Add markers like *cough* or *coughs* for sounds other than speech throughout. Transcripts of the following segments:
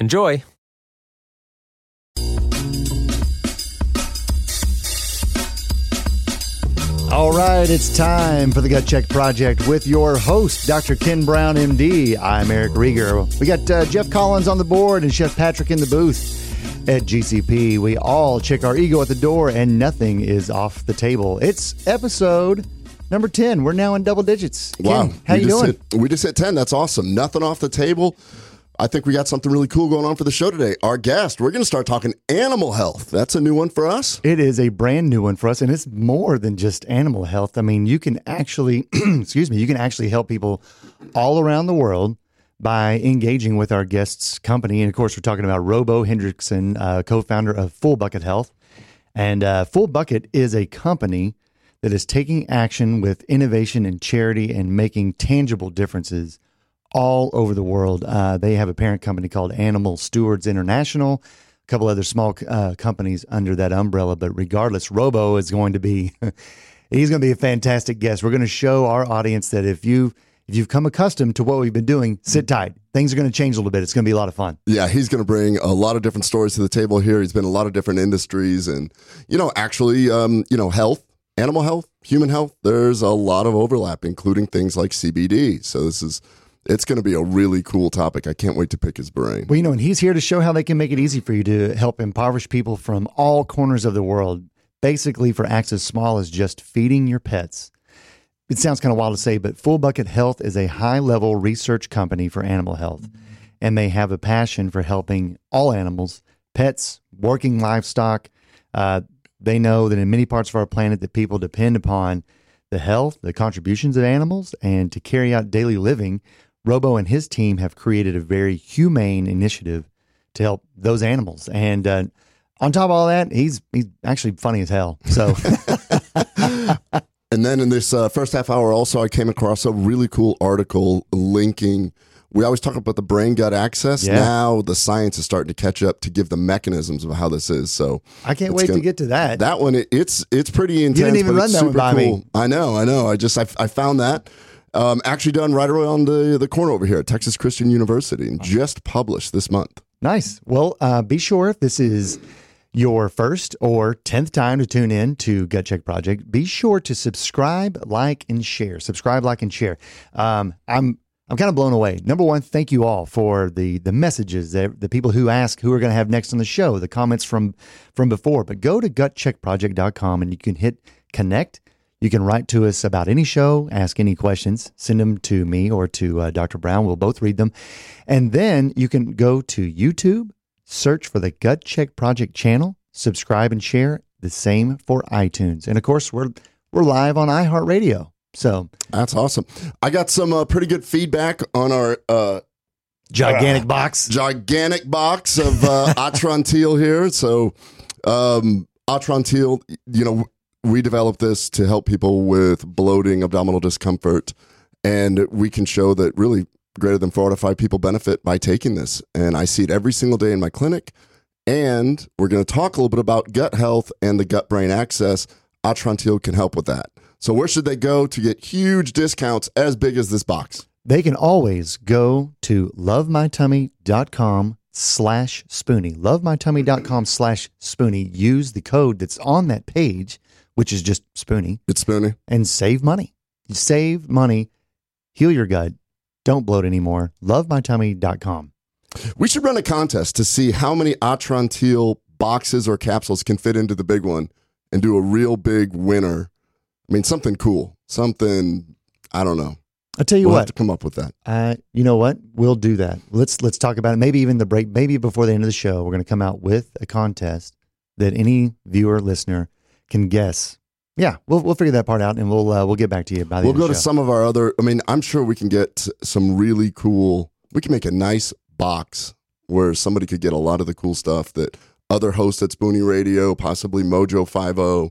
Enjoy! All right, it's time for the Gut Check Project with your host, Dr. Ken Brown, MD. I'm Eric Rieger. We got uh, Jeff Collins on the board and Chef Patrick in the booth. At GCP, we all check our ego at the door and nothing is off the table. It's episode number 10. We're now in double digits. Wow. Ken, how we you doing? Hit, we just hit 10. That's awesome. Nothing off the table. I think we got something really cool going on for the show today. Our guest, we're going to start talking animal health. That's a new one for us. It is a brand new one for us, and it's more than just animal health. I mean, you can actually, *clears throat* excuse me, you can actually help people all around the world by engaging with our guest's company. And of course, we're talking about Robo Hendrickson, uh, co founder of Full Bucket Health. And uh, Full Bucket is a company that is taking action with innovation and charity and making tangible differences all over the world. Uh, they have a parent company called Animal Stewards International, a couple other small uh, companies under that umbrella. But regardless, Robo is going to be. *laughs* He's going to be a fantastic guest. We're going to show our audience that if you if you've come accustomed to what we've been doing, sit tight. Things are going to change a little bit. It's going to be a lot of fun. Yeah, he's going to bring a lot of different stories to the table here. He's been in a lot of different industries and, you know, actually, um, you know, health, animal health, human health, there's a lot of overlap, including things like CBD. So this is, it's going to be a really cool topic. I can't wait to pick his brain. Well, you know, and he's here to show how they can make it easy for you to help impoverish people from all corners of the world, basically for acts as small as just feeding your pets. It sounds kind of wild to say, but Full Bucket Health is a high level research company for animal health. And they have a passion for helping all animals, pets, working livestock. Uh, they know that in many parts of our planet that people depend upon the health, the contributions of animals, and to carry out daily living. Robo and his team have created a very humane initiative to help those animals. And uh, on top of all that, he's he's actually funny as hell. So *laughs* And then in this uh, first half hour, also, I came across a really cool article linking. We always talk about the brain gut axis. Yeah. Now the science is starting to catch up to give the mechanisms of how this is. So I can't wait to gonna- get to that. that one, it, it's it's pretty intense. You didn't even run that one by me. I know, I know. I just I, I found that um, actually done right around the the corner over here at Texas Christian University and just published this month. Nice. Well, uh, be sure if this is your first or 10th time to tune in to Gut Check Project, be sure to subscribe, like, and share. Subscribe, like, and share. Um, I'm I'm kind of blown away. Number one, thank you all for the the messages, the, the people who ask who we're going to have next on the show, the comments from from before. But go to gutcheckproject.com and you can hit connect. You can write to us about any show, ask any questions, send them to me or to uh, Dr. Brown. We'll both read them. And then you can go to YouTube, search for the Gut Check Project channel, subscribe and share. The same for iTunes. And of course, we're we're live on iHeartRadio. So That's awesome. I got some uh, pretty good feedback on our uh, gigantic box. gigantic box of uh, *laughs* Atrantil here. So, um, Atrantil, you know, we developed this to help people with bloating, abdominal discomfort, and we can show that really greater than four out of five people benefit by taking this. And I see it every single day in my clinic. And we're going to talk a little bit about gut health and the gut brain axis. Atrantil can help with that. So, where should they go to get huge discounts as big as this box? They can always go to lovemytummy.com slash spoony. Lovemytummy.com slash spoony. Use the code that's on that page, which is just spoony, It's Spoonie. and save money. Save money, heal your gut, don't bloat anymore. Lovemytummy.com. We should run a contest to see how many Atrantil boxes or capsules can fit into the big one and do a real big winner. I mean, something cool, something I don't know. I'll tell you we'll what. have to come up with that. Uh, you know what? We'll do that. Let's let's talk about it. Maybe even the break. Maybe before the end of the show, we're going to come out with a contest that any viewer listener can guess. Yeah, we'll we'll figure that part out, and we'll uh, we'll get back to you by the We'll end go of to the show. some of our other. I mean, I'm sure we can get some really cool. We can make a nice box where somebody could get a lot of the cool stuff that other hosts at Spoonie Radio, possibly Mojo Five O.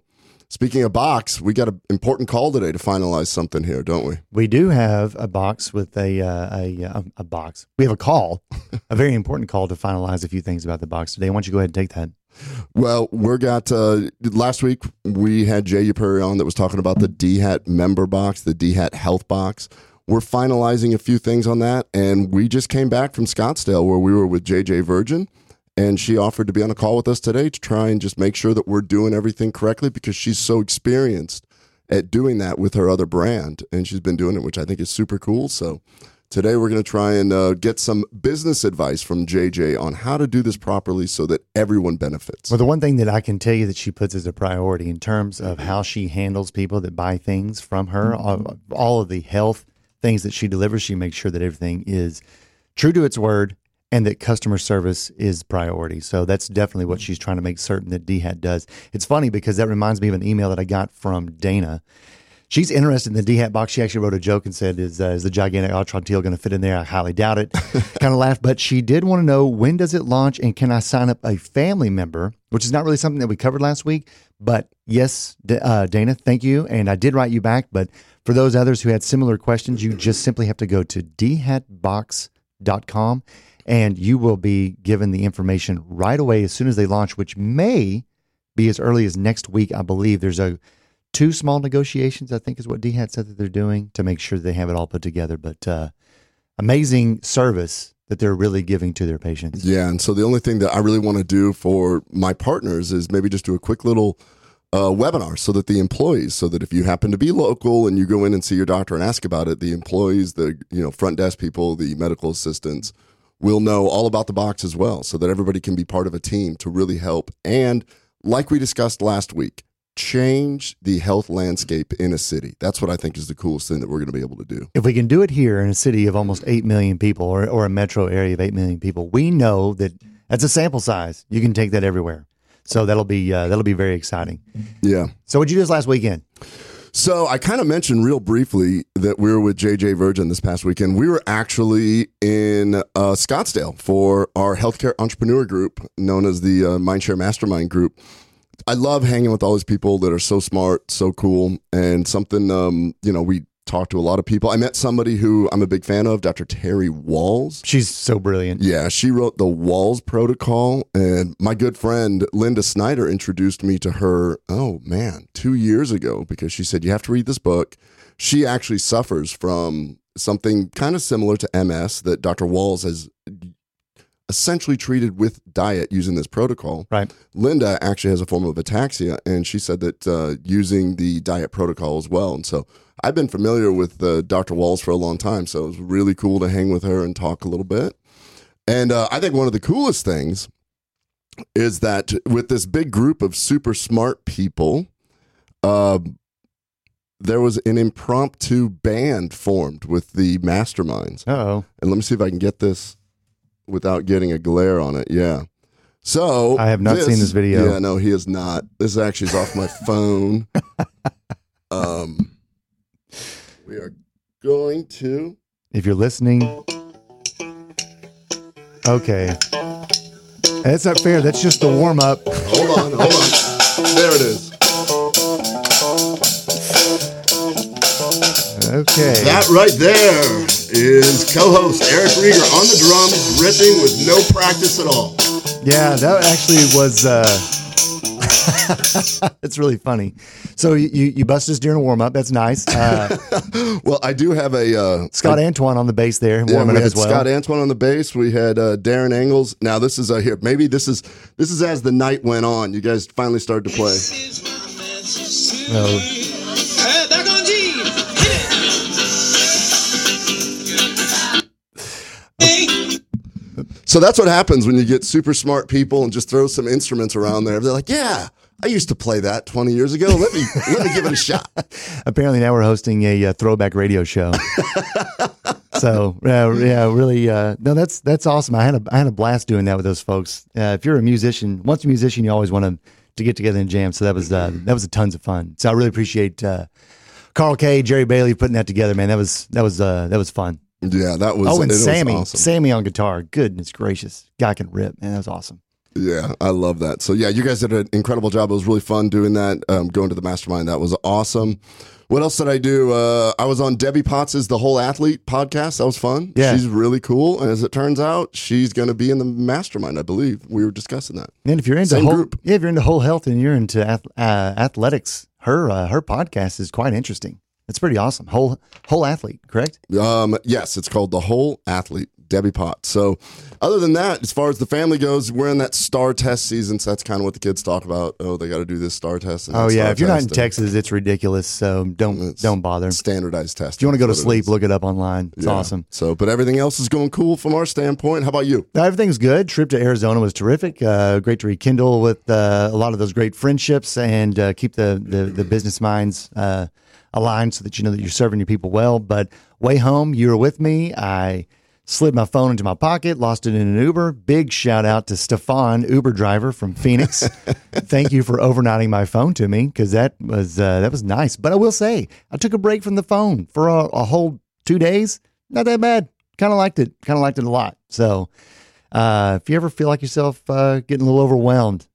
Speaking of box, we got an important call today to finalize something here, don't we? We do have a box with a uh, a, a a box. We have a call, *laughs* a very important call to finalize a few things about the box today. Why don't you go ahead and take that? Well, we're got uh, last week we had Jay Upuri on that was talking about the D Hat member box, the D Hat health box. We're finalizing a few things on that, and we just came back from Scottsdale where we were with JJ Virgin, and she offered to be on a call with us today to try and just make sure that we're doing everything correctly because she's so experienced at doing that with her other brand, and she's been doing it, which I think is super cool. So. Today, we're going to try and uh, get some business advice from JJ on how to do this properly so that everyone benefits. Well, the one thing that I can tell you that she puts as a priority in terms of how she handles people that buy things from her, all, all of the health things that she delivers, she makes sure that everything is true to its word and that customer service is priority. So that's definitely what she's trying to make certain that DHAT does. It's funny because that reminds me of an email that I got from Dana. She's interested in the D hat box. She actually wrote a joke and said, "Is uh, is the gigantic Atrantil going to fit in there?" I highly doubt it. *laughs* kind of laughed, but she did want to know when does it launch and can I sign up a family member, which is not really something that we covered last week. But yes, D- uh, Dana, thank you, and I did write you back. But for those others who had similar questions, you just simply have to go to dhatbox.com and you will be given the information right away as soon as they launch, which may be as early as next week. I believe there's a two small negotiations, I think is what DHAT said that they're doing to make sure they have it all put together. But uh, amazing service that they're really giving to their patients. Yeah, and so the only thing that I really want to do for my partners is maybe just do a quick little uh, webinar so that the employees, so that if you happen to be local and you go in and see your doctor and ask about it, the employees, the you know front desk people, the medical assistants will know all about the box as well, so that everybody can be part of a team to really help. And like we discussed last week, change the health landscape in a city. That's what I think is the coolest thing that we're going to be able to do. If we can do it here in a city of almost 8 million people or, or a metro area of 8 million people, we know that that's a sample size. You can take that everywhere. So that'll be uh, that'll be very exciting. Yeah. So what'd you do this last weekend? So I kind of mentioned real briefly that we were with JJ Virgin this past weekend. We were actually in uh, Scottsdale for our healthcare entrepreneur group, known as the uh, Mindshare Mastermind Group. I love hanging with all these people that are so smart, so cool, and something. Um, you know, we talked to a lot of people. I met somebody who I'm a big fan of, Dr. Terry Wahls. She's so brilliant. Yeah, she wrote the Wahls Protocol, and my good friend Linda Snyder introduced me to her. Oh man, two years ago, because she said you have to read this book. She actually suffers from something kind of similar to MS that Dr. Wahls has essentially treated with diet using this protocol. Right. Linda actually has a form of ataxia, and she said that uh, using the diet protocol as well. And so I've been familiar with uh, Dr. Wahls for a long time, so it was really cool to hang with her and talk a little bit. And uh, I think one of the coolest things is that with this big group of super smart people, uh, there was an impromptu band formed with the masterminds. Oh. And let me see if I can get this without getting a glare on it. Yeah. So I have not seen this video. Yeah, no, he is not. This actually is off my *laughs* phone. um, we are going to. If you're listening, okay. That's not fair. That's just the warm up. Hold on, hold on. There it is. Okay. That right there is co-host Eric Rieger on the drums, ripping with no practice at all. Yeah, that actually was. Uh, *laughs* it's really funny. So you you bust us during a warm up. That's nice. Uh, *laughs* Well, I do have a uh, Scott Antoine on the bass there, Yeah, warming we up had as well. Scott Antoine on the bass. We had uh, Darren Engels. Now this is uh, here. Maybe this is this is as the night went on. You guys finally started to play. No. So that's what happens when you get super smart people and just throw some instruments around there. They're like, yeah, I used to play that 20 years ago. Let me let me give it a shot. *laughs* Apparently now we're hosting a, uh throwback radio show. *laughs* so yeah, yeah, really. Uh, no, that's that's awesome. I had a I had a blast doing that with those folks. Uh, if you're a musician, once a musician, you always want to to get together and jam. So that was uh, that was a tons of fun. So I really appreciate uh, Carl K, Jerry Bailey putting that together, man. That was that was uh, that was fun. Yeah, that was Oh, and it was Sammy, awesome. Sammy on guitar. Goodness gracious, guy can rip, man. That was awesome. Yeah, I love that. So yeah, you guys did an incredible job. It was really fun doing that. Um, going to the mastermind, that was awesome. What else did I do? Uh, I was on Debbie Potts's The Whole Athlete podcast. That was fun. Yeah. she's really cool. And as it turns out, she's going to be in the mastermind. I believe we were discussing that. And if you're into Same whole, group. yeah, if you're into whole health and you're into ath- uh, athletics, her uh, her podcast is quite interesting. It's pretty awesome. Whole whole athlete, correct? Um, yes, it's called The Whole Athlete, Debbie Potts. So, other than that, as far as the family goes, we're in that STAAR test season. So that's kind of what the kids talk about. Oh, they got to do this STAAR test. Oh yeah, if you're not in Texas, it's ridiculous. So don't It's don't bother. Standardized test. you want to go to sleep, look it up online. It's awesome. So, but everything else is going cool from our standpoint. How about you? Everything's good. Trip to Arizona was terrific. Uh, great to rekindle with uh, a lot of those great friendships and uh, keep the, the the business minds uh, aligned so that you know that you're serving your people well. But way home, you were with me. I slid my phone into my pocket, lost it in an Uber. Big shout out to Stefan, Uber driver from Phoenix. *laughs* Thank you for overnighting my phone to me because that was uh, that was nice. But I will say, I took a break from the phone for a, a whole two days. Not that bad. Kind of liked it. Kind of liked it a lot. So. Uh, if you ever feel like yourself uh, getting a little overwhelmed,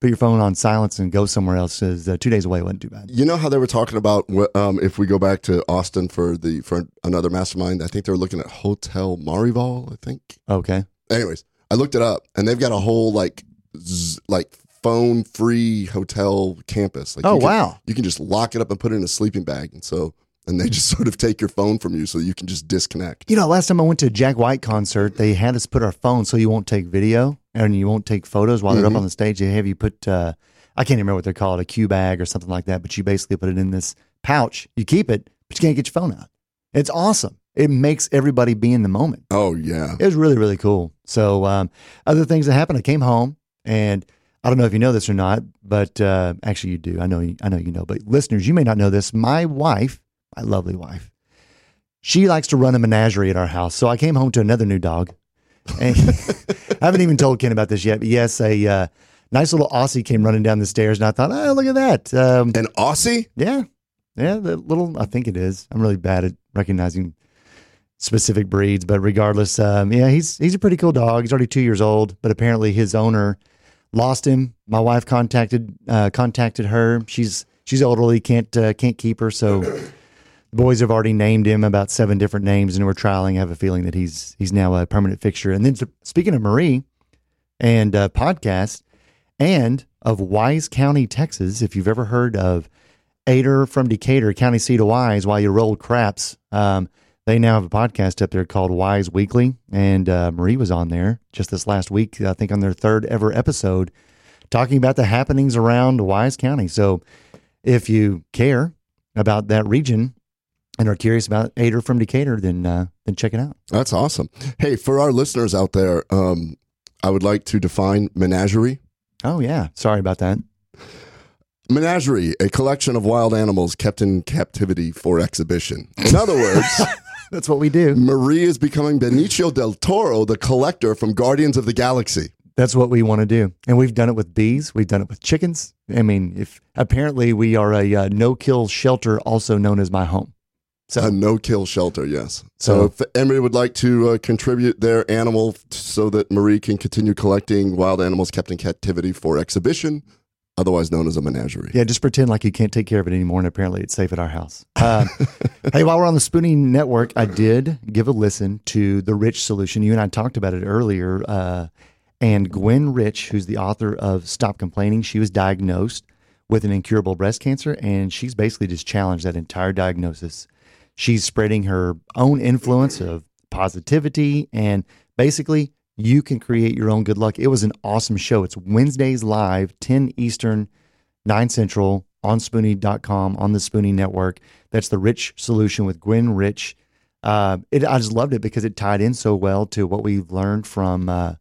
put your phone on silence and go somewhere else. 'cause, uh, two days away wasn't too bad. You know how they were talking about um, if we go back to Austin for the for another mastermind. I think they were looking at Hotel Marival. I think. Okay. Anyways, I looked it up, and they've got a whole like z- like phone free hotel campus. Like Oh, you can- wow. You can just lock it up and put it in a sleeping bag, and so and they just *laughs* sort of take your phone from you, so you can just disconnect. You know, last time I went to a Jack White concert, they had us put our phone so you won't take video and you won't take photos while they're up on the stage. They have you put, uh, I can't even remember what they're called, a cue bag or something like that, but you basically put it in this pouch. You keep it, but you can't get your phone out. It's awesome. It makes everybody be in the moment. Oh yeah, It was really, really cool. So, um, other things that happened, I came home and I don't know if you know this or not, but uh, actually you do. I know, you, I know you know, but listeners, you may not know this. My wife, my lovely wife, she likes to run a menagerie at our house. So I came home to another new dog. And *laughs* I haven't even told Ken about this yet, but yes, a uh, nice little Aussie came running down the stairs, and I thought, oh, look at that. Um, an Aussie. yeah, yeah, the little. I think it is. I'm really bad at recognizing specific breeds, but regardless, um, yeah, he's he's a pretty cool dog. He's already two years old, but apparently his owner lost him. My wife contacted uh, contacted her. She's she's elderly, can't uh, can't keep her, so. The boys have already named him about seven different names, and we're trialing. I have a feeling that he's he's now a permanent fixture. And then speaking of Marie and uh, podcast, and of Wise County, Texas, if you've ever heard of Ader from Decatur, County seat of Wise, while you roll craps, um, they now have a podcast up there called Wise Weekly, and uh, Marie was on there just this last week, I think on their third ever episode, talking about the happenings around Wise County. So, if you care about that region and are curious about Ader from Decatur, then uh, then check it out. That's awesome. Hey, for our listeners out there, um, I would like to define menagerie. Oh yeah, sorry about that. Menagerie, a collection of wild animals kept in captivity for exhibition. In other words, *laughs* That's what we do. Marie is becoming Benicio del Toro, the collector from Guardians of the Galaxy. That's what we want to do, and we've done it with bees. We've done it with chickens. I mean, if apparently we are a uh, no-kill shelter, also known as my home. So A no kill shelter, yes. So- So, if anybody would like to uh, contribute their animal so that Marie can continue collecting wild animals kept in captivity for exhibition, otherwise known as a menagerie. yeah, just pretend like you can't take care of it anymore, and apparently it's safe at our house. Uh, *laughs* hey, while we're on the Spoonie Network, I did give a listen to the Rich Solution. You and I talked about it earlier. Uh, and Gwen Rich, who's the author of Stop Complaining, she was diagnosed with an incurable breast cancer, and she's basically just challenged that entire diagnosis. She's spreading her own influence of positivity, and basically, you can create your own good luck. It was an awesome show. It's Wednesdays live, 10 Eastern, 9 Central on Spoonie.com on the Spoonie Network. That's the Rich Solution with Gwen Rich. uh, it, I just loved it because it tied in so well to what we've learned from, uh,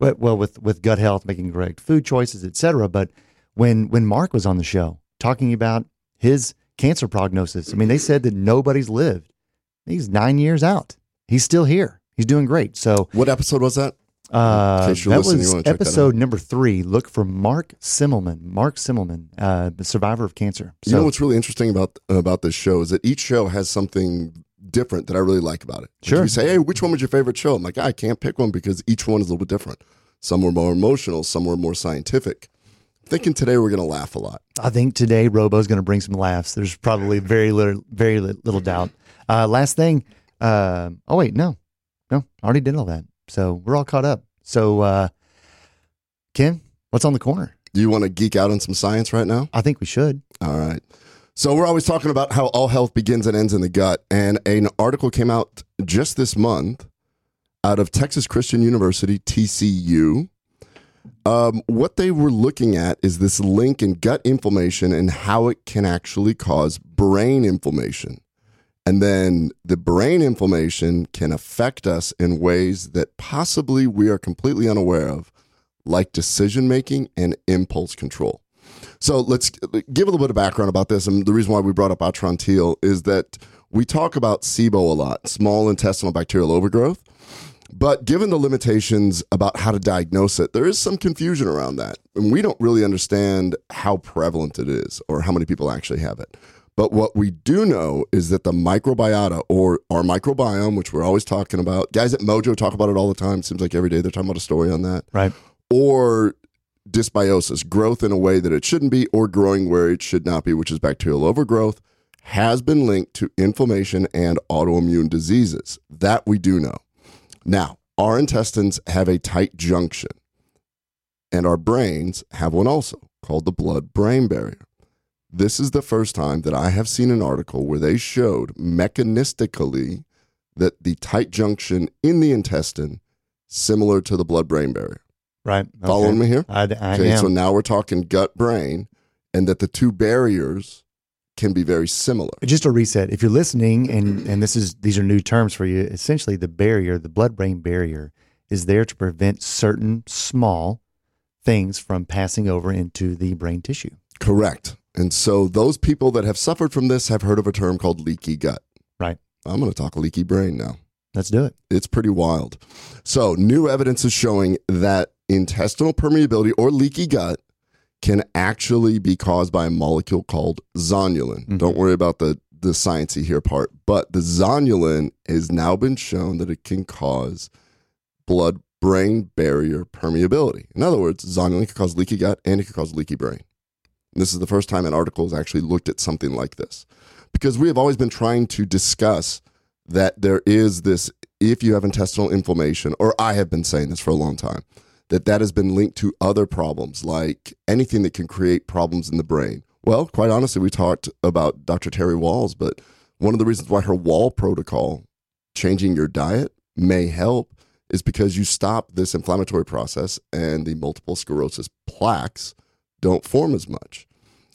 well, with with gut health, making correct food choices, etc. But when when Mark was on the show talking about his cancer prognosis, I mean, they said that nobody's lived. He's nine years out. He's still here. He's doing great. So What episode was that? uh, In case you're that was wanna that episode number three. Look for Mark Simmelman. Mark Simmelman, uh, the survivor of cancer. So you know what's really interesting about about this show is that each show has something different that I really like about it. Sure. You say, hey, which one was your favorite show? I'm like, I can't pick one because each one is a little bit different. Some were more emotional, some were more scientific. Thinking today we're going to laugh a lot. I think today Robo's going to bring some laughs. There's probably very little, very little doubt. Uh, last thing. Uh, oh wait, no, no, I already did all that. So we're all caught up. So, uh, Ken, what's on the corner? Do you want to geek out on some science right now? I think we should. All right. So we're always talking about how all health begins and ends in the gut, and an article came out just this month out of Texas Christian University (TCU). Um, what they were looking at is this link in gut inflammation and how it can actually cause brain inflammation. And then the brain inflammation can affect us in ways that possibly we are completely unaware of, like decision making and impulse control. So let's give a little bit of background about this. And the reason why we brought up Atrantil is that we talk about SIBO a lot, small intestinal bacterial overgrowth. But given the limitations about how to diagnose it, there is some confusion around that. And we don't really understand how prevalent it is or how many people actually have it. But what we do know is that the microbiota or our microbiome, which we're always talking about, guys at Mojo talk about it all the time. Seems like every day they're talking about a story on that Right. or dysbiosis, growth in a way that it shouldn't be, or growing where it should not be, which is bacterial overgrowth, has been linked to inflammation and autoimmune diseases. That we do know. Now, our intestines have a tight junction, and our brains have one also called the blood brain barrier. This is the first time that I have seen an article where they showed mechanistically that the tight junction in the intestine similar to the blood brain barrier. Right. Following me here? I, I Okay, am. so now we're talking gut brain, and that the two barriers can be very similar. just a reset. If you're listening, and mm-hmm. and this is these are new terms for you. Essentially, the barrier, the blood-brain barrier, is there to prevent certain small things from passing over into the brain tissue. Correct. And so those people that have suffered from this have heard of a term called leaky gut. Right. I'm going to talk leaky brain now. Let's do it. It's pretty wild. So, new evidence is showing that intestinal permeability or leaky gut can actually be caused by a molecule called zonulin. Mhm. Don't worry about the the sciencey here part, but the zonulin has now been shown that it can cause blood brain barrier permeability. In other words, zonulin can cause leaky gut and it can cause leaky brain. And this is the first time an article has actually looked at something like this. Because we have always been trying to discuss that there is this if you have intestinal inflammation or I have been saying this for a long time that that has been linked to other problems like anything that can create problems in the brain. Well, quite honestly, we talked about Dr. Terry Wahls, but one of the reasons why her wall protocol changing your diet may help is because you stop this inflammatory process and the multiple sclerosis plaques don't form as much.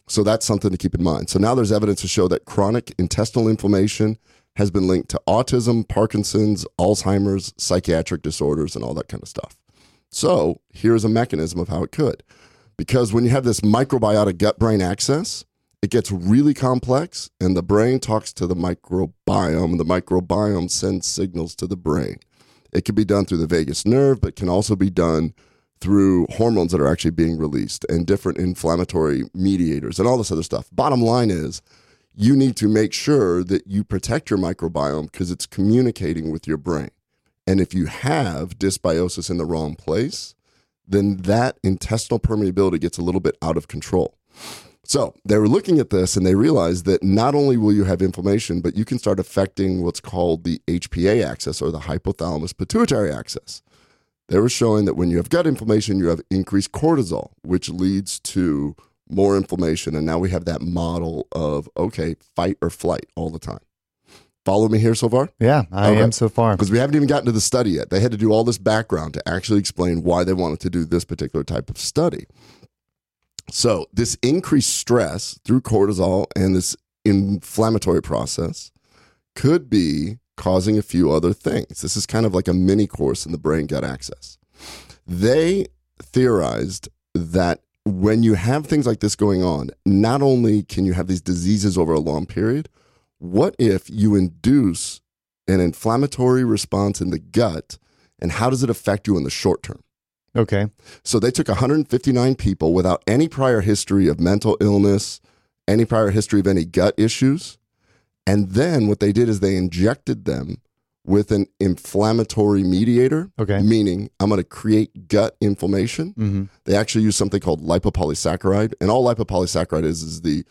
So that's something to keep in mind. So now there's evidence to show that chronic intestinal inflammation has been linked to autism, Parkinson's, Alzheimer's, psychiatric disorders, and all that kind of stuff. So here's a mechanism of how it could. Because when you have this microbiota gut brain axis, it gets really complex, and the brain talks to the microbiome, the microbiome sends signals to the brain. It can be done through the vagus nerve, but can also be done through hormones that are actually being released and different inflammatory mediators and all this other stuff. Bottom line is, you need to make sure that you protect your microbiome because it's communicating with your brain. And if you have dysbiosis in the wrong place, then that intestinal permeability gets a little bit out of control. So they were looking at this and they realized that not only will you have inflammation, but you can start affecting what's called the HPA axis or the hypothalamus pituitary axis. They were showing that when you have gut inflammation, you have increased cortisol, which leads to more inflammation. And now we have that model of, okay, fight or flight all the time. Follow me here so far? Yeah, I Okay. am so far. because we haven't even gotten to the study yet. They had to do all this background to actually explain why they wanted to do this particular type of study. So, this increased stress through cortisol and this inflammatory process could be causing a few other things. This is kind of like a mini course in the brain gut axis. They theorized that when you have things like this going on, not only can you have these diseases over a long period, what if you induce an inflammatory response in the gut and how does it affect you in the short term? Okay. So they took 159 people without any prior history of mental illness, any prior history of any gut issues. And then what they did is they injected them with an inflammatory mediator, Okay. meaning I'm going to create gut inflammation. Mm-hmm. They actually use something called lipopolysaccharide, and all lipopolysaccharide is is the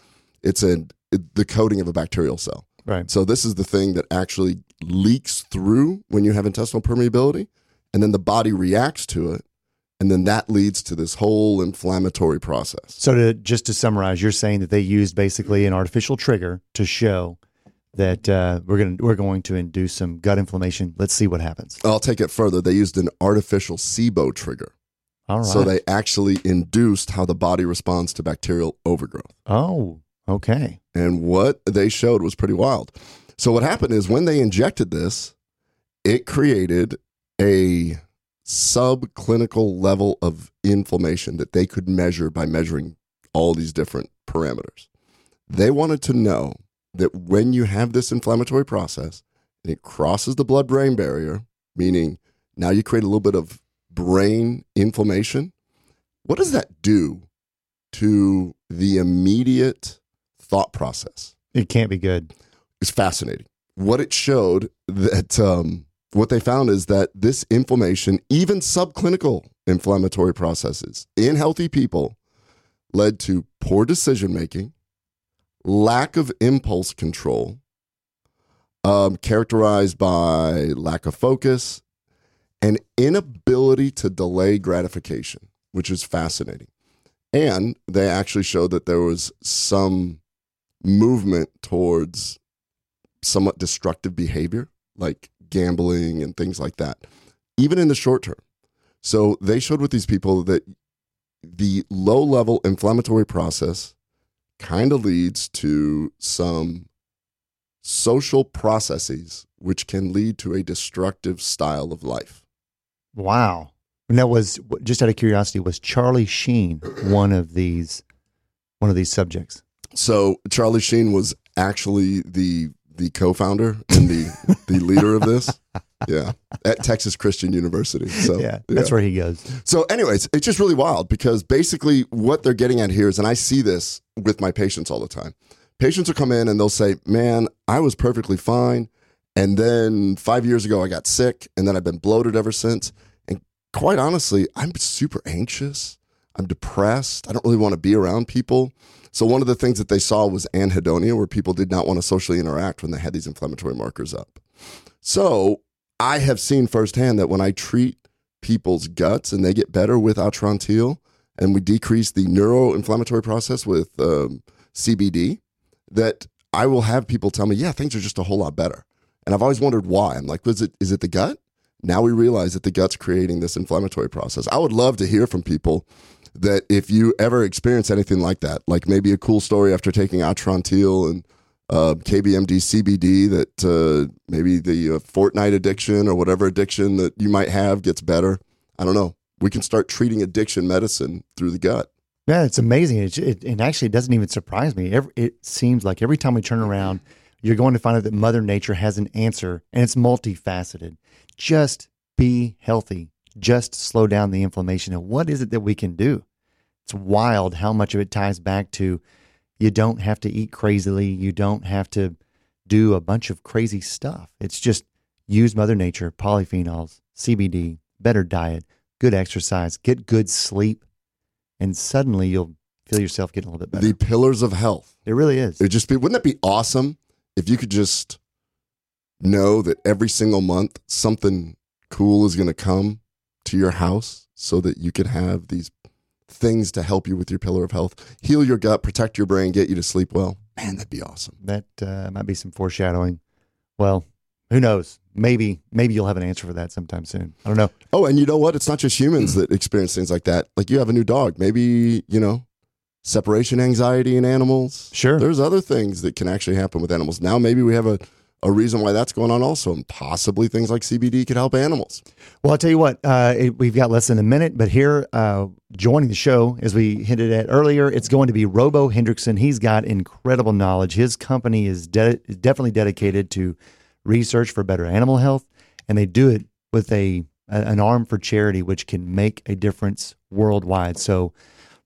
it's a the coating of a bacterial cell. Right. So this is the thing that actually leaks through when you have intestinal permeability, and then the body reacts to it, and then that leads to this whole inflammatory process. So to just to summarize, you're saying that they used basically an artificial trigger to show that uh, we're going we're going to induce some gut inflammation. Let's see what happens. I'll take it further. They used an artificial SIBO trigger. All right. So they actually induced how the body responds to bacterial overgrowth. oh, okay. And what they showed was pretty wild. So what happened is when they injected this, it created a subclinical level of inflammation that they could measure by measuring all these different parameters. They wanted to know that when you have this inflammatory process and it crosses the blood brain barrier, meaning now you create a little bit of brain inflammation, what does that do to the immediate thought process? It can't be good. It's fascinating. What it showed that um, what they found is that this inflammation, even subclinical inflammatory processes in healthy people, led to poor decision making, lack of impulse control, um, characterized by lack of focus, and inability to delay gratification, which is fascinating. And they actually showed that there was some movement towards somewhat destructive behavior, like gambling and things like that, even in the short term. So they showed with these people that the low level inflammatory process kind of leads to some social processes which can lead to a destructive style of life. Wow. And that was just out of curiosity. Was Charlie Sheen one of these one of these subjects? So Charlie Sheen was actually the the co-founder and the the leader of this. *laughs* Yeah, at Texas Christian University. So yeah, that's where he goes. So, anyways, it's just really wild because basically what they're getting at here is, and I see this with my patients all the time. Patients will come in and they'll say, "Man, I was perfectly fine, and then five years ago I got sick, and then I've been bloated ever since." And quite honestly, I'm super anxious. I'm depressed. I don't really want to be around people. So one of the things that they saw was anhedonia, where people did not want to socially interact when they had these inflammatory markers up. So I have seen firsthand that when I treat people's guts and they get better with Atrantil, and we decrease the neuroinflammatory process with um, CBD, that I will have people tell me, "Yeah, things are just a whole lot better." And I've always wondered why. I'm like, "Was it? Is it the gut?" Now we realize that the gut's creating this inflammatory process. I would love to hear from people that if you ever experience anything like that, like maybe a cool story after taking Atrantil and uh, KBMD CBD, that uh, maybe the uh, Fortnite addiction or whatever addiction that you might have gets better. I don't know. We can start treating addiction medicine through the gut. Yeah, it's amazing. It, it, and actually, it doesn't even surprise me. Every, it seems like every time we turn around, you're going to find out that Mother Nature has an answer, and it's multifaceted. Just be healthy. Just slow down the inflammation. And what is it that we can do? It's wild how much of it ties back to you don't have to eat crazily. You don't have to do a bunch of crazy stuff. It's just use Mother Nature, polyphenols, CBD, better diet, good exercise, get good sleep, and suddenly you'll feel yourself getting a little bit better. The pillars of health. it really is. It just be wouldn't that be awesome if you could just know that every single month something cool is going to come to your house so that you can have these things to help you with your pillar of health, heal your gut, protect your brain, get you to sleep well. Man, that'd be awesome. That uh, might be some foreshadowing. Well, who knows? Maybe maybe you'll have an answer for that sometime soon. I don't know. Oh, and you know what? It's not just humans *clears throat* that experience things like that. Like you have a new dog, maybe, you know, separation anxiety in animals. Sure. There's other things that can actually happen with animals. Now maybe we have a, a reason why that's going on also, and possibly things like CBD could help animals. Well, I'll tell you what, uh, it, we've got less than a minute, but here, uh, joining the show, as we hinted at earlier, it's going to be Robo Hendrickson. He's got incredible knowledge. His company is de- definitely dedicated to research for better animal health, and they do it with a, an arm for charity, which can make a difference worldwide. So,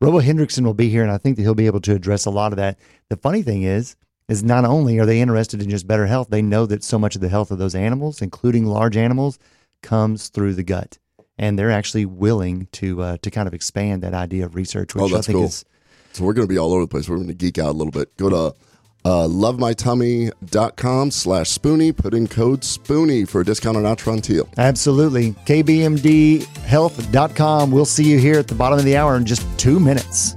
Robo Hendrickson will be here, and I think that he'll be able to address a lot of that. The funny thing is, is not only are they interested in just better health, they know that so much of the health of those animals, including large animals, comes through the gut, and they're actually willing to uh, to kind of expand that idea of research, which Oh, I that's think cool. is So we're going to be all over the place. We're going to geek out a little bit. Go to uh, lovemytummy.com slash spoony. Put in code spoony for a discount on Atrantil. absolutely kbmdhealth.com. We'll see you here at the bottom of the hour in just two minutes.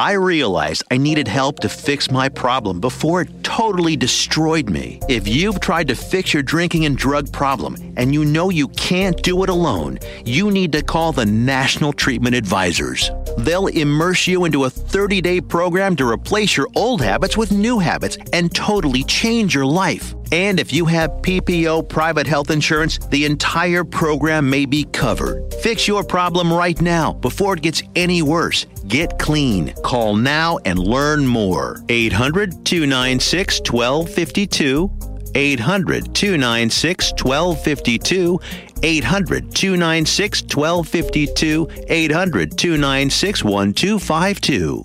I realized I needed help to fix my problem before it totally destroyed me. If you've tried to fix your drinking and drug problem and you know you can't do it alone, you need to call the National Treatment Advisors. They'll immerse you into a 30 day program to replace your old habits with new habits and totally change your life. And if you have PPO private health insurance, the entire program may be covered. Fix your problem right now before it gets any worse. Get clean. Call now and learn more. 800 296 1252. 800 296 1252. 800 296 1252. 800 296 1252.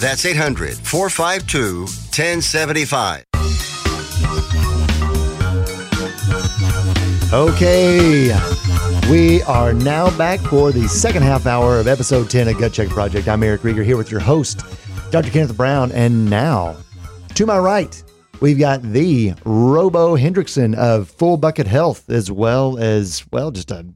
That's 800 452 1075. Okay, we are now back for the second half hour of episode 10 of Gut Check Project. I'm Eric Rieger here with your host, Dr. Kenneth Brown. And now, to my right, we've got the Robo Hendrickson of Full Bucket Health, as well as, well, just a,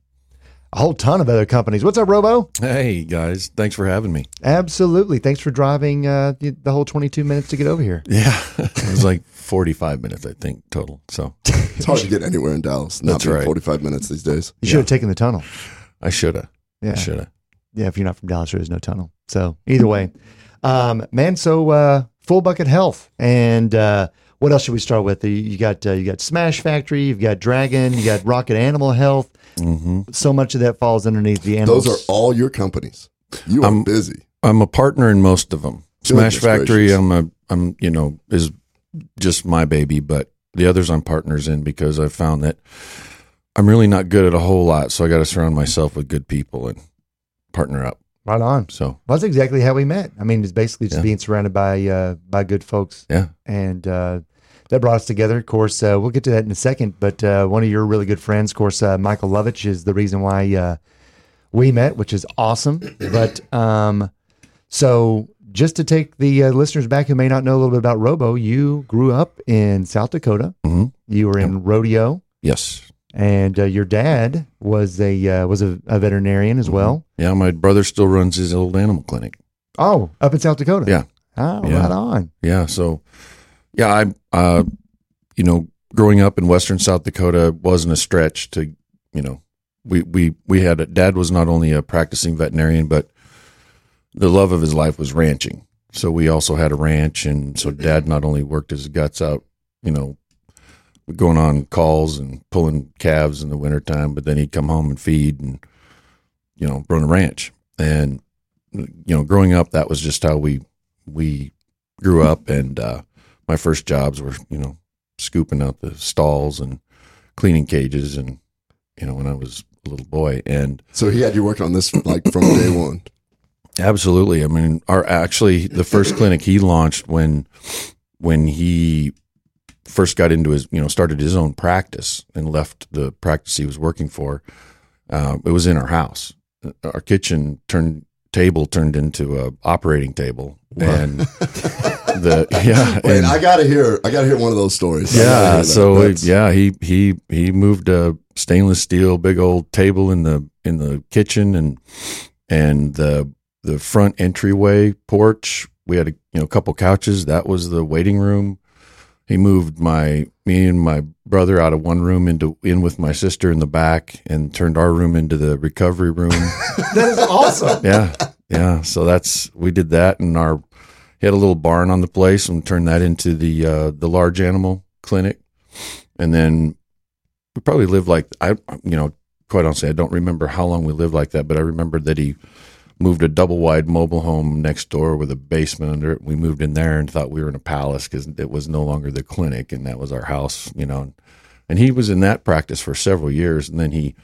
a whole ton of other companies. What's up, Robo? Hey guys, thanks for having me. Absolutely. Thanks for driving uh, the, the whole 22 minutes to get over here. Yeah, *laughs* it was like 45 minutes, I think, total. So *laughs* It's hard to get anywhere in Dallas. Not That's being right. 45 minutes these days. You should have taken the tunnel. I should have. Yeah. I should have. yeah, if you're not from Dallas, there is no tunnel. So either way, um, man. So uh, full bucket health, and uh, what else should we start with? You- You got uh, you got Smash Factory, you've got Dragon, you got Rocket Animal Health. Hmm So much of that falls underneath the animals. Those are all your companies. You are I'm- busy. I'm a partner in most of them. Smash Goodness Factory, gracious. I'm a, I'm, you know, is just my baby, but the others I'm partners in because I've found that I'm really not good at a whole lot. So I got to surround myself with good people and partner up. right on. So Well, that's exactly how we met. I mean, it's basically just Yeah. being surrounded by uh, by good folks, yeah, and uh, that brought us together. Of course, uh, we'll get to that in a second. But uh, one of your really good friends, of course, uh, Michael Lovich, is the reason why uh, we met, which is awesome. *clears throat* But um, so just to take the uh, listeners back who may not know a little bit about Robo, you grew up in South Dakota. Mhm. You were in rodeo, yes. and uh, your dad was a uh, was a, a veterinarian as well. Yeah, my brother still runs his old animal clinic. Oh, up in South Dakota. Yeah. Oh, Yeah. right on. Yeah. So, yeah, I, uh, you know, growing up in Western South Dakota wasn't a stretch to, you know, we we we had a, dad was not only a practicing veterinarian, but the love of his life was ranching. So we also had a ranch, and so dad not only worked his guts out, you know, going on calls and pulling calves in the wintertime, but then he'd come home and feed and you know run a ranch. And you know, growing up, that was just how we we grew up. And uh, my first jobs were you know scooping out the stalls and cleaning cages, and you know when I was a little boy. And So he had you working on this like from day *clears throat* one. Absolutely. I mean, our actually the first clinic he launched when when he first got into his you know started his own practice and left the practice he was working for. Uh, it was in our house. Our kitchen turned table turned into a operating table, and *laughs* the *laughs* yeah Wait, and- I gotta hear. I gotta hear one of those stories. I gotta hear yeah. So yeah, he he he moved a stainless steel big old table in the in the kitchen and and the the front entryway porch. We had a you know couple couches. That was the waiting room. He moved my me and my brother out of one room into in with my sister in the back and turned our room into the recovery room. *laughs* That is awesome. yeah, yeah. So that's we did that, and our he had a little barn on the place, and turned that into the uh, the large animal clinic, and then we probably lived like I, you know, quite honestly, I don't remember how long we lived like that, but I remember that he moved a double wide mobile home next door with a basement under it. We moved in there and thought we were in a palace because it was no longer the clinic, and that was our house, you know. And he was in that practice for several years, and then he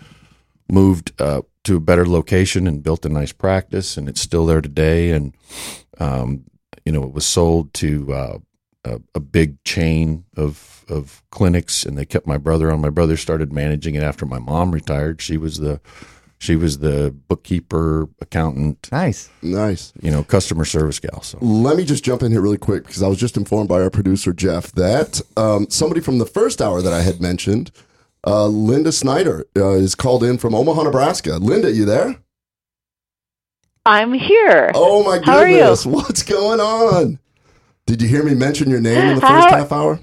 moved uh, to a better location and built a nice practice, and it's still there today. And um, you know, it was sold to uh, a, a big chain of of clinics, and they kept my brother on. My brother started managing it after my mom retired. She was the she was the bookkeeper, accountant, Nice. nice. you know, customer service gal. So Let me just jump in here really quick because I was just informed by our producer Jeff that um, somebody from the first hour that I had mentioned, uh, Linda Snyder, uh, is called in from Omaha, Nebraska. Linda, you there? I'm here. Oh my How are you? goodness, what's going on? Did you hear me mention your name in the first How- half hour?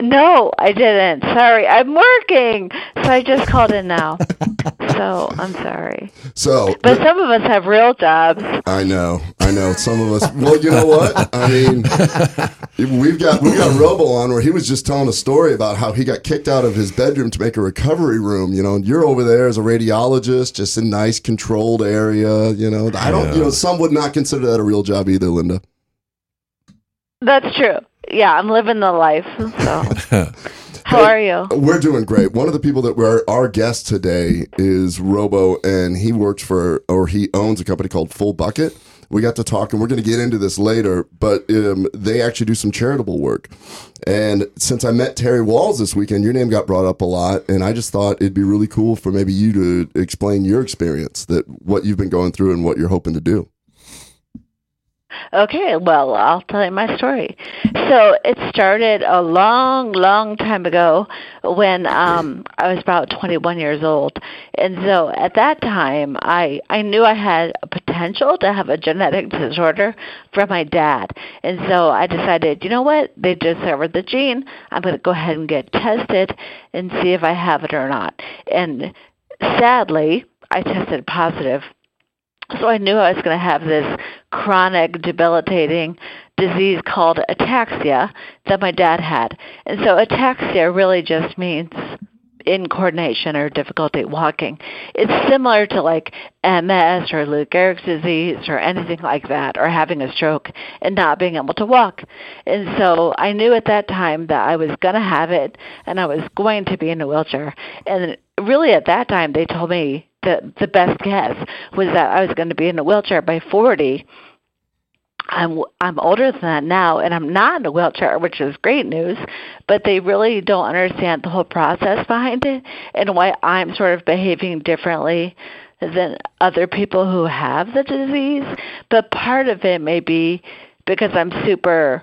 No, I didn't. Sorry, I'm working, so I just called in now. *laughs* so I'm sorry. So, But some of us have real jobs. I know, I know. Some of us. Well, you know what? I mean, *laughs* we've got we got Robo on where he was just telling a story about how he got kicked out of his bedroom to make a recovery room. You know, and you're over there as a radiologist, just a nice controlled area. You know, I don't. You know, some would not consider that a real job either, Linda. That's true. Yeah, I'm living the life. So, *laughs* how are you? We're doing great. One of the people that we're our guest today is Robo, and he works for or he owns a company called Full Bucket. We got to talk, and we're going to get into this later. But um, they actually do some charitable work. And since I met Terry Wahls this weekend, your name got brought up a lot, and I just thought it'd be really cool for maybe you to explain your experience, that what you've been going through, and what you're hoping to do. Okay, well, I'll tell you my story. So it started a long, long time ago when um I was about 21 years old. And so at that time, I I knew I had a potential to have a genetic disorder from my dad. And so I decided, you know what? They discovered the gene. I'm going to go ahead and get tested and see if I have it or not. And sadly, I tested positive so I knew I was going to have this chronic, debilitating disease called ataxia that my dad had. And so ataxia really just means incoordination or difficulty walking. It's similar to like MS or Lou Gehrig's disease or anything like that, or having a stroke and not being able to walk. And so I knew at that time that I was going to have it and I was going to be in a wheelchair. And really at that time they told me that the best guess was that I was going to be in a wheelchair by 40 I'm I'm older than that now, and I'm not in a wheelchair, which is great news. But they really don't understand the whole process behind it and why I'm sort of behaving differently than other people who have the disease. But part of it may be because I'm super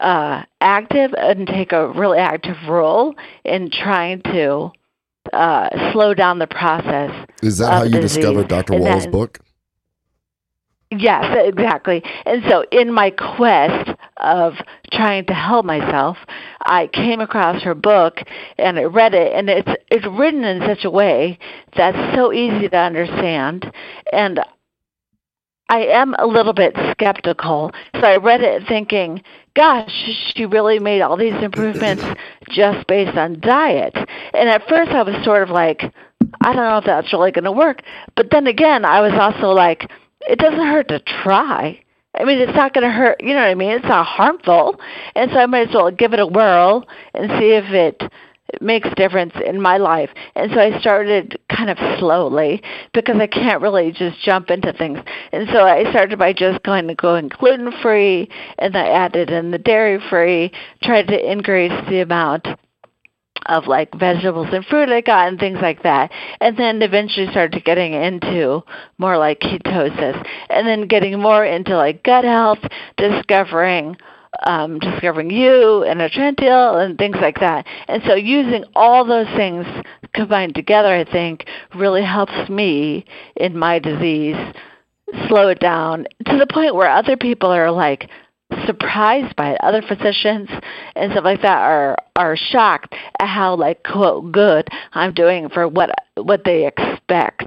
uh, active and take a really active role in trying to uh, slow down the process. Is that how you disease. discovered Dr. And Wahls' then- book? Yes, exactly. And so, in my quest of trying to help myself, I came across her book and I read it, and it's it's written in such a way that's so easy to understand, and I am a little bit skeptical. So I read it thinking, gosh, she really made all these *clears throat* improvements just based on diet. And at first I was sort of like, I don't know if that's really going to work. But then again, I was also like, it doesn't hurt to try. I mean, it's not going to hurt. You know what I mean? It's not harmful, and so I might as well give it a whirl and see if it makes difference in my life. And so I started kind of slowly because I can't really just jump into things. And so I started by just going to going gluten free, and I added in the dairy free, tried to increase the amount of like vegetables and fruit I got and things like that. And then eventually started getting into more like ketosis and then getting more into like gut health, discovering um, discovering you and Atrantil and things like that. And so using all those things combined together, I think, really helps me in my disease slow it down to the point where other people are like, surprised by it. Other physicians and stuff like that are are shocked at how like quote good I'm doing for what what they expect.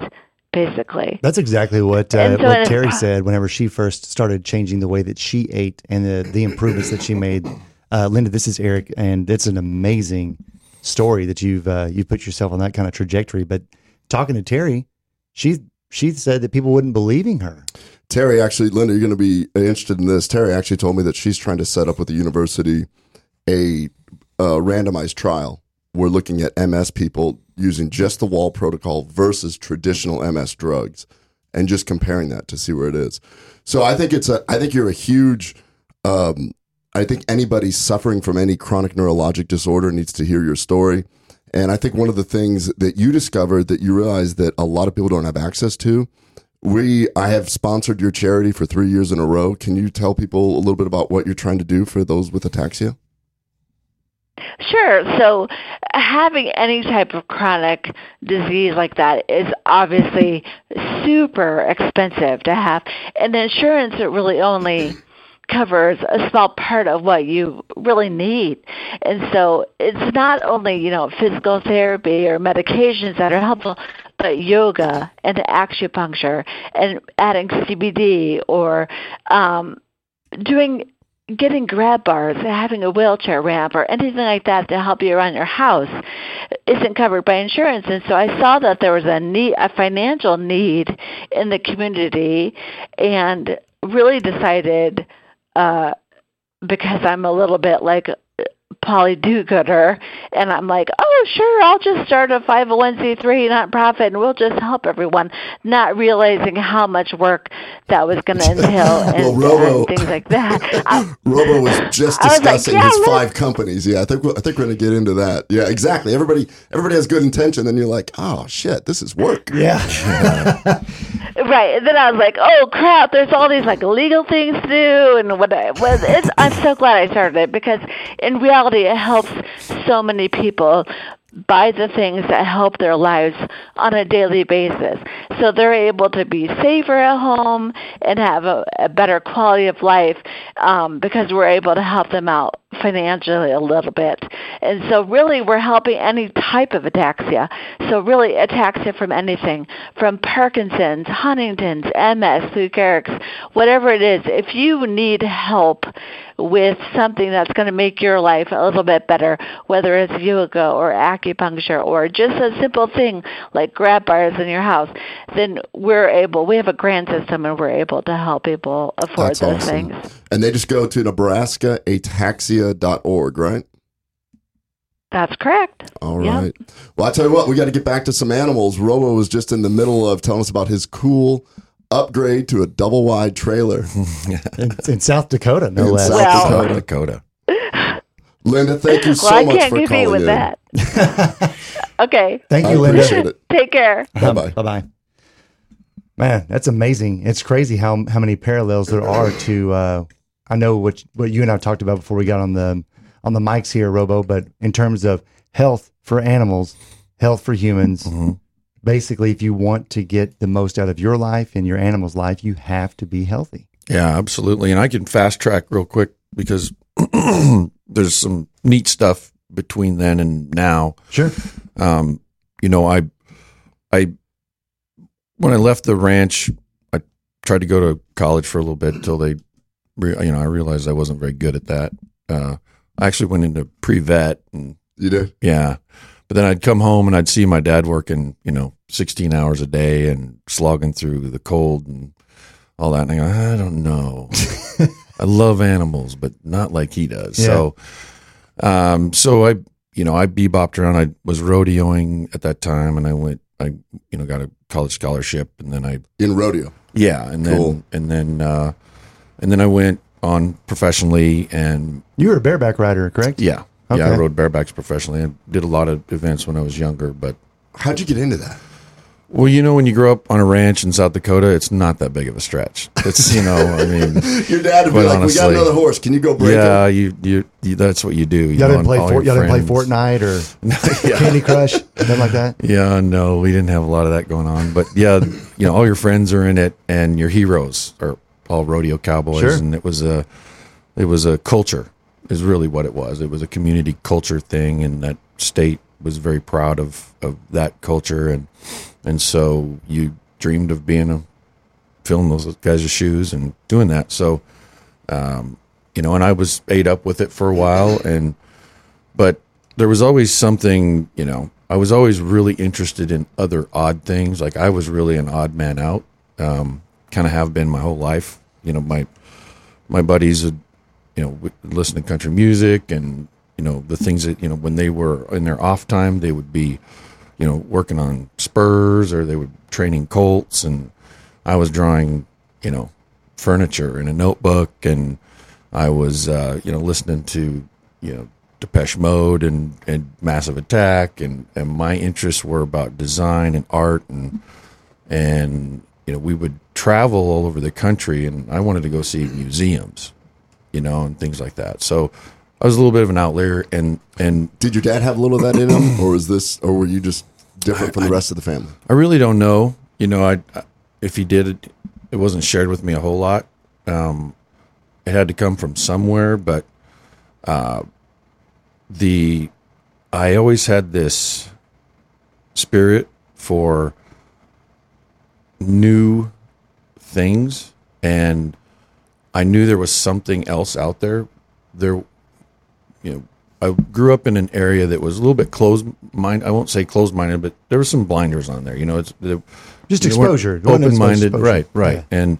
Basically, That's exactly what uh, so what it- Terry *laughs* said whenever she first started changing the way that she ate and the the improvements that she made. Uh, Linda, this is Eric, and it's an amazing story that you've uh, you put yourself on that kind of trajectory. But talking to Terry, she she said that people wouldn't believing her. Terry actually, Linda, you're going to be interested in this. Terry actually told me that she's trying to set up with the university a uh, randomized trial. We're looking at MS people using just the Wahls Protocol versus traditional MS drugs, and just comparing that to see where it is. So I think it's a. I think you're a huge. Um, I think anybody suffering from any chronic neurologic disorder needs to hear your story. And I think one of the things that you discovered that you realized that a lot of people don't have access to we I have sponsored your charity for three years in a row. Can you tell people a little bit about what you're trying to do for those with ataxia? Sure. So having any type of chronic disease like that is obviously super expensive to have. And insurance it really only covers a small part of what you really need. And so it's not only, you know, physical therapy or medications that are helpful, but yoga and acupuncture and adding CBD or um doing getting grab bars, having a wheelchair ramp, or anything like that to help you around your house isn't covered by insurance. And so I saw that there was a need, a financial need in the community, and really decided uh, because I'm a little bit like Polly do-gooder, and I'm like, oh, sure, I'll just start a 501c3 nonprofit, and we'll just help everyone, not realizing how much work that was going *laughs* to entail and, Well, Robo- and things like that. I, *laughs* Robo was just I was like, discussing yeah, his look- five companies. Yeah, I think I think we're gonna get into that. Yeah, exactly. Everybody everybody has good intention, then you're like, oh shit, this is work. Yeah, *laughs* Right. And then I was like, oh crap, there's all these like legal things to do and what I was it's I'm so glad I started it because in reality it helps so many people buy the things that help their lives on a daily basis. So they're able to be safer at home and have a, a better quality of life um, because we're able to help them out financially a little bit. And so really we're helping any type of ataxia. So really ataxia from anything, from Parkinson's, Huntington's, MS, Lou Gehrig's, whatever it is. If you need help with something that's going to make your life a little bit better, whether it's yoga or acupuncture or just a simple thing like grab bars in your house, then we're able, we have a grant system and we're able to help people afford That's those awesome. things. And they just go to nebraskaataxia.org, right? That's correct. All right. Yep. Well, I tell you what, we got to get back to some animals. Robo was just in the middle of telling us about his cool upgrade to a double wide trailer. *laughs* in, in South Dakota, no In less. South Well- Dakota. Dakota. Linda, thank you so well, I much can't for compete calling with in. that. *laughs* okay. Thank I you, Linda. appreciate it. Take care. Bye bye. Bye bye. Man, that's amazing. It's crazy how how many parallels there are to. Uh, I know what what you and I talked about before we got on the on the mics here, Robo. But in terms of health for animals, health for humans, basically, if you want to get the most out of your life and your animal's life, you have to be healthy. Yeah, absolutely. And I can fast track real quick because *clears throat* there's some neat stuff between then and now. Sure. Um, you know, I, I, when I left the ranch, I tried to go to college for a little bit until they, re- you know, I realized I wasn't very good at that. Uh, I actually went into pre vet and You did? yeah, but then I'd come home and I'd see my dad working, you know, 16 hours a day and slogging through the cold and all that. And I go, I don't know. *laughs* I love animals, but not like he does. So, um, so I, you know, I bebopped around. I was rodeoing at that time, and I went. I, you know, got a college scholarship, and then I, In rodeo. yeah, and then Cool. and then uh, and then I went on professionally, and You were a bareback rider, correct? yeah, yeah, I rode barebacks professionally. and did a lot of events when I was younger, but How'd you get into that? well, you know, when you grow up on a ranch in South Dakota, it's not that big of a stretch. It's you know, I *laughs* mean. Your dad would be Quite like, "We got another horse. Can you go break yeah, him?" you, you you that's what you do. You Y'all know, didn't play all Fort, your y'all didn't play Fortnite or *laughs* yeah. Candy Crush, nothing like that. Yeah, no, we didn't have a lot of that going on. But yeah, *laughs* you know, all your friends are in it, and your heroes are all rodeo cowboys, Sure. and it was a, it was a culture, is really what it was. It was a community culture thing, and that state was very proud of of that culture, and and so you dreamed of being a filling those guys' shoes and doing that. So, um, you know, and I was ate up with it for a while, and but there was always something, you know, I was always really interested in other odd things. Like I was really an odd man out. Um, kind of have been my whole life. You know, my my buddies would, you know, listen to country music and you know the things that you know when they were in their off time they would be, you know, working on spurs or they would training colts. And I was drawing, you know, furniture in a notebook and I was uh, you know listening to you know Depeche Mode and, and Massive Attack. And, and my interests were about design and art and and you know we would travel all over the country and I wanted to go see museums, you know, and things like that. So I was a little bit of an outlier and and Did your dad have a little of that in him, or was this, or were you just different from the rest of the family? I really don't know. You know, I if he did it, it wasn't shared with me a whole lot. Um, it had to come from somewhere, but uh, the I always had this spirit for new things, and I knew there was something else out there. There, you know, I grew up in an area that was a little bit closed mind. I won't say closed minded, but there were some blinders on there. You know, it's the, Just exposure. Open minded, right, right. And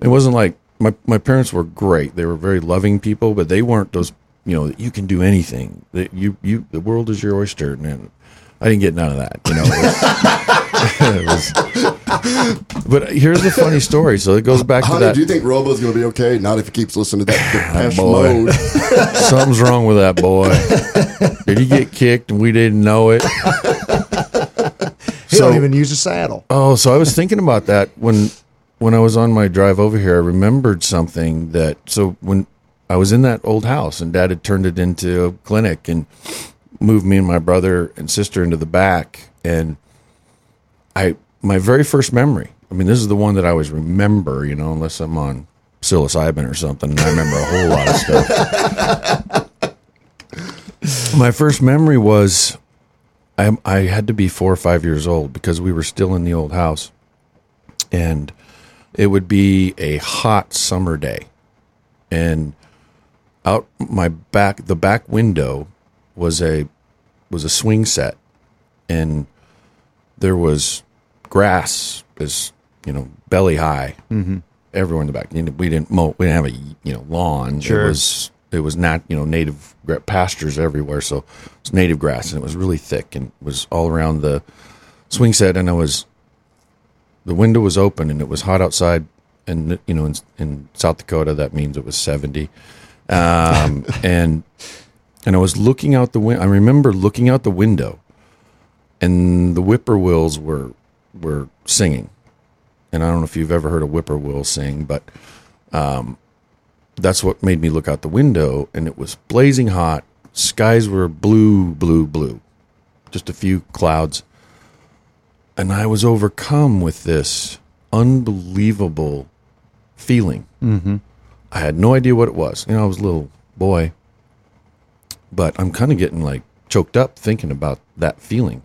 it wasn't like my my parents were great. They were very loving people, but they weren't those. You know, you can do anything. That you you the world is your oyster, and I didn't get none of that. You know. It was- *laughs* it was- but here's the funny story. So it goes back to that. do you think Robo's going to be okay? Not if he keeps listening to that *sighs* ah, Depeche boy. Mode. *laughs* Something's wrong with that boy. Did he get kicked and we didn't know it? He don't even use a saddle. Oh, so I was thinking about that when when I was on my drive over here. I remembered something that so when I was in that old house and Dad had turned it into a clinic and moved me and my brother and sister into the back and I my very first memory. I mean, this is the one that I always remember. You know, unless I'm on psilocybin or something, and I remember a whole lot of stuff. *laughs* my first memory was I I had to be four or five years old because we were still in the old house, and it would be a hot summer day, and out my back the back window was a was a swing set, and there was grass as you know belly high Mm-hmm. everywhere in the back. You know, we didn't mow. We didn't have a you know lawn. Sure. It was it was not you know native pastures everywhere. So it's native grass, and it was really thick and it was all around the swing set. And I was the window was open and it was hot outside. And you know, in, in South Dakota, that means it was seventy. Um, *laughs* and and I was looking out the window. I remember looking out the window, and the whippoorwills were were singing and I don't know if you've ever heard a whippoorwill sing, but um, that's what made me look out the window, and it was blazing hot. Skies were blue, blue, blue, just a few clouds, and I was overcome with this unbelievable feeling. Mm-hmm. I had no idea what it was. You know, I was a little boy, but I'm kind of getting like choked up thinking about that feeling.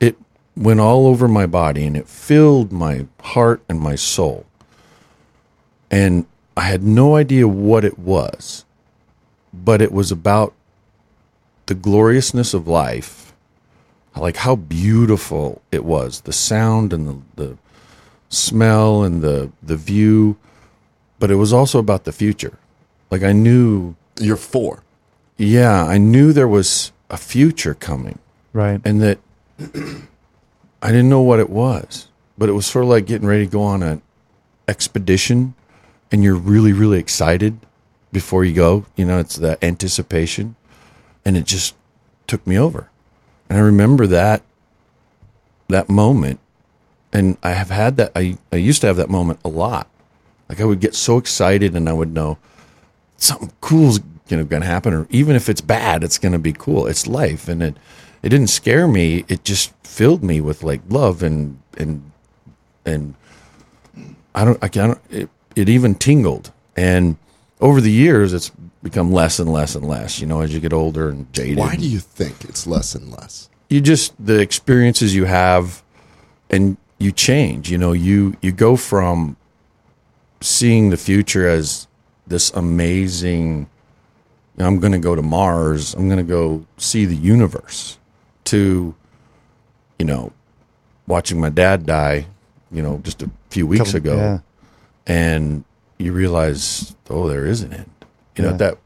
It went all over my body and it filled my heart and my soul. And I had no idea what it was, but it was about the gloriousness of life, like how beautiful it was, the sound and the, the smell and the the view, but it was also about the future. Like I knew You're four. Yeah, I knew there was a future coming Right. and that *clears throat* I didn't know what it was, but it was sort of like getting ready to go on an expedition and you're really, really excited before you go. You know, it's the anticipation. And it just took me over. And I remember that that moment. And I have had that I, I used to have that moment a lot. Like I would get so excited and I would know something cool's you know gonna happen or even if it's bad it's gonna be cool. It's life and it it didn't scare me. It just filled me with like love and and and i don't i can't it, it even tingled. And over the years it's become less and less and less you know as you get older and jaded. Why do you think it's less and less? you just the experiences you have and you change you know you you go from seeing the future as this amazing i'm going to go to mars. I'm going to go see the universe to you know watching my dad die you know just a few weeks Couple- ago. yeah. and you realize oh there is an end. You know at that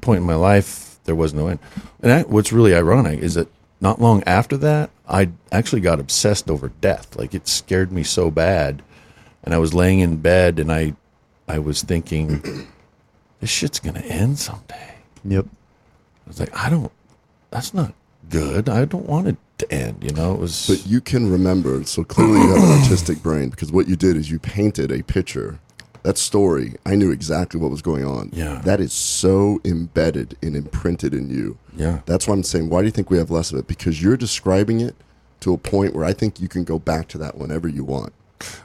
point in my life there was no end. And that, what's really ironic is that not long after that i actually got obsessed over death. Like it scared me so bad. And i was laying in bed and i i was thinking this shit's gonna end someday Yep. i was like i don't that's not good i don't want it to end you know it was But you can remember, so clearly you have an artistic brain because what you did is you painted a picture. That story, I knew exactly what was going on. Yeah. That is so embedded and imprinted in you. yeah That's why I'm saying, why do you think we have less of it? Because you're describing it to a point where I think you can go back to that whenever you want.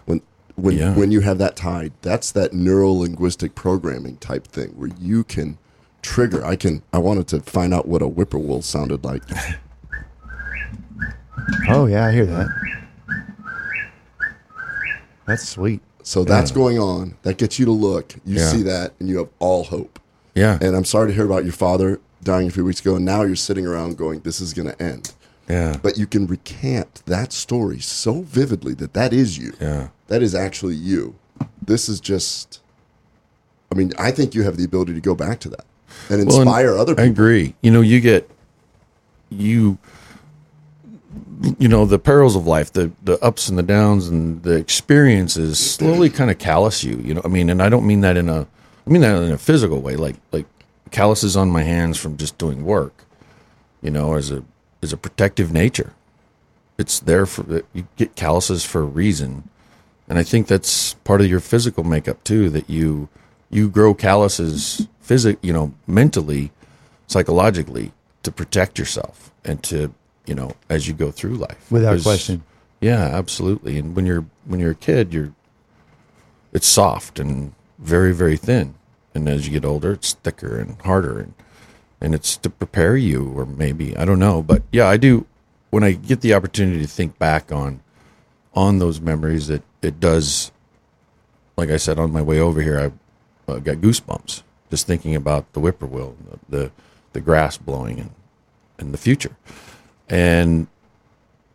When when Yeah. when you have that tied, that's that neuro linguistic programming type thing where you can trigger. I can. I wanted to find out what a whippoorwill sounded like. Oh yeah, I hear that. That's sweet. So that's going on. That gets you to look. You Yeah. see that, and you have all hope. yeah And I'm sorry to hear about your father dying a few weeks ago. And now you're sitting around going, "This is going to end." yeah But you can recant that story so vividly that that is you. yeah That is actually you. This is just. I mean, I think you have the ability to go back to that and Well, and inspire other I people. agree. You know, you get you you know the perils of life, the the ups and the downs, and the experiences slowly *clears throat* kind of callous you. You know, I mean, and I don't mean that in a I mean that in a physical way, like like calluses on my hands from just doing work. You know, as a as a protective nature. It's there for you get calluses for a reason, and I think that's part of your physical makeup too. That you you grow calluses physic, you know, mentally, psychologically to protect yourself and to you know as you go through life. Without question. Yeah, absolutely. And when you're when you're a kid, you're it's soft and very very thin, and as you get older, it's thicker and harder, and and it's to prepare you, or maybe I don't know, but yeah, I do. When I get the opportunity to think back on on those memories, it it does. Like I said on my way over here, I uh, got goosebumps just thinking about the whippoorwill, the the, the grass blowing, and and the future, and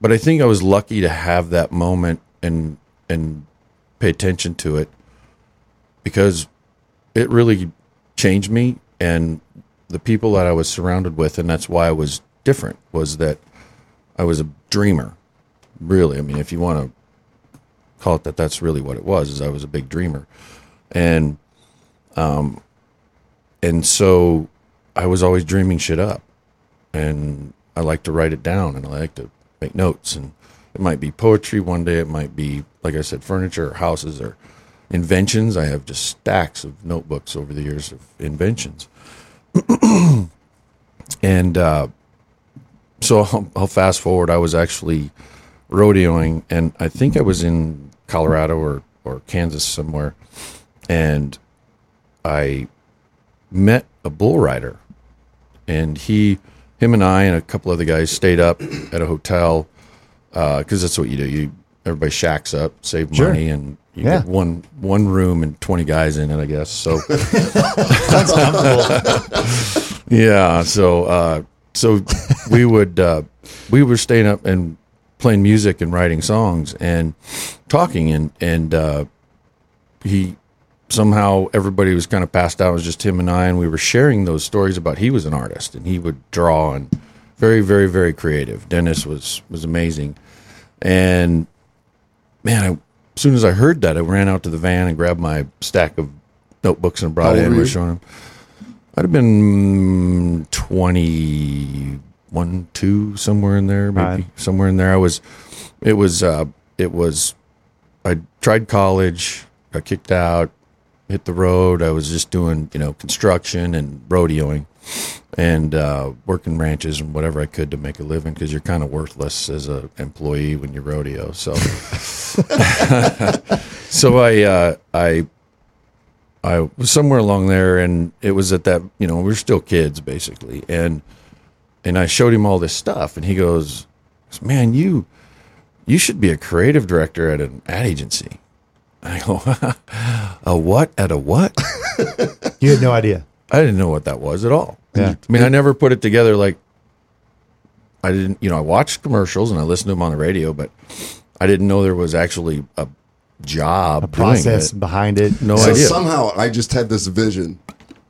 but I think I was lucky to have that moment and and pay attention to it because it really changed me and the people that I was surrounded with and that's why I was different was that I was a dreamer really. I mean if you want to call it that that's really what it was is I was a big dreamer. And um and so I was always dreaming shit up. And I like to write it down and I like to make notes. And it might be poetry one day. It might be like I said furniture or houses or inventions. I have just stacks of notebooks over the years of inventions. *clears throat* And uh, so I'll, I'll fast forward. I was actually rodeoing and I think I was in Colorado or or Kansas somewhere. And I met a bull rider and he, him, and I and a couple other guys stayed up at a hotel because that's what you do. You everybody shacks up, save Sure. money, and you Yeah. get one one room and twenty guys in it. I guess so. Sounds *laughs* comfortable. *laughs* *laughs* Yeah, so uh, so we would uh, we were staying up and playing music and writing songs and talking and and uh, he somehow everybody was kind of passed out. It was just him and I, and we were sharing those stories about he was an artist and he would draw and very very very creative. Dennis was was amazing, and man, I, as soon as I heard that, I ran out to the van and grabbed my stack of notebooks and brought it in. were We're showing him. I'd have been 21, 2, somewhere in there, maybe Right. somewhere in there. I was, it was, uh, it was, I tried college, got kicked out, hit the road. I was just doing, you know, construction and rodeoing and uh, working ranches and whatever I could to make a living because you're kind of worthless as a employee when you rodeo. So, *laughs* so I, uh, I, I was somewhere along there, and it was at that you know we were still kids basically, and and I showed him all this stuff, and he goes, "Man, you you should be a creative director at an ad agency." I *laughs* go, "A what? At a what?" *laughs* You had no idea. I didn't know what that was at all. Yeah. I mean, I never put it together. Like, I didn't, you know, I watched commercials and I listened to them on the radio, but I didn't know there was actually a job A process doing it. behind it. No so idea. somehow I just had this vision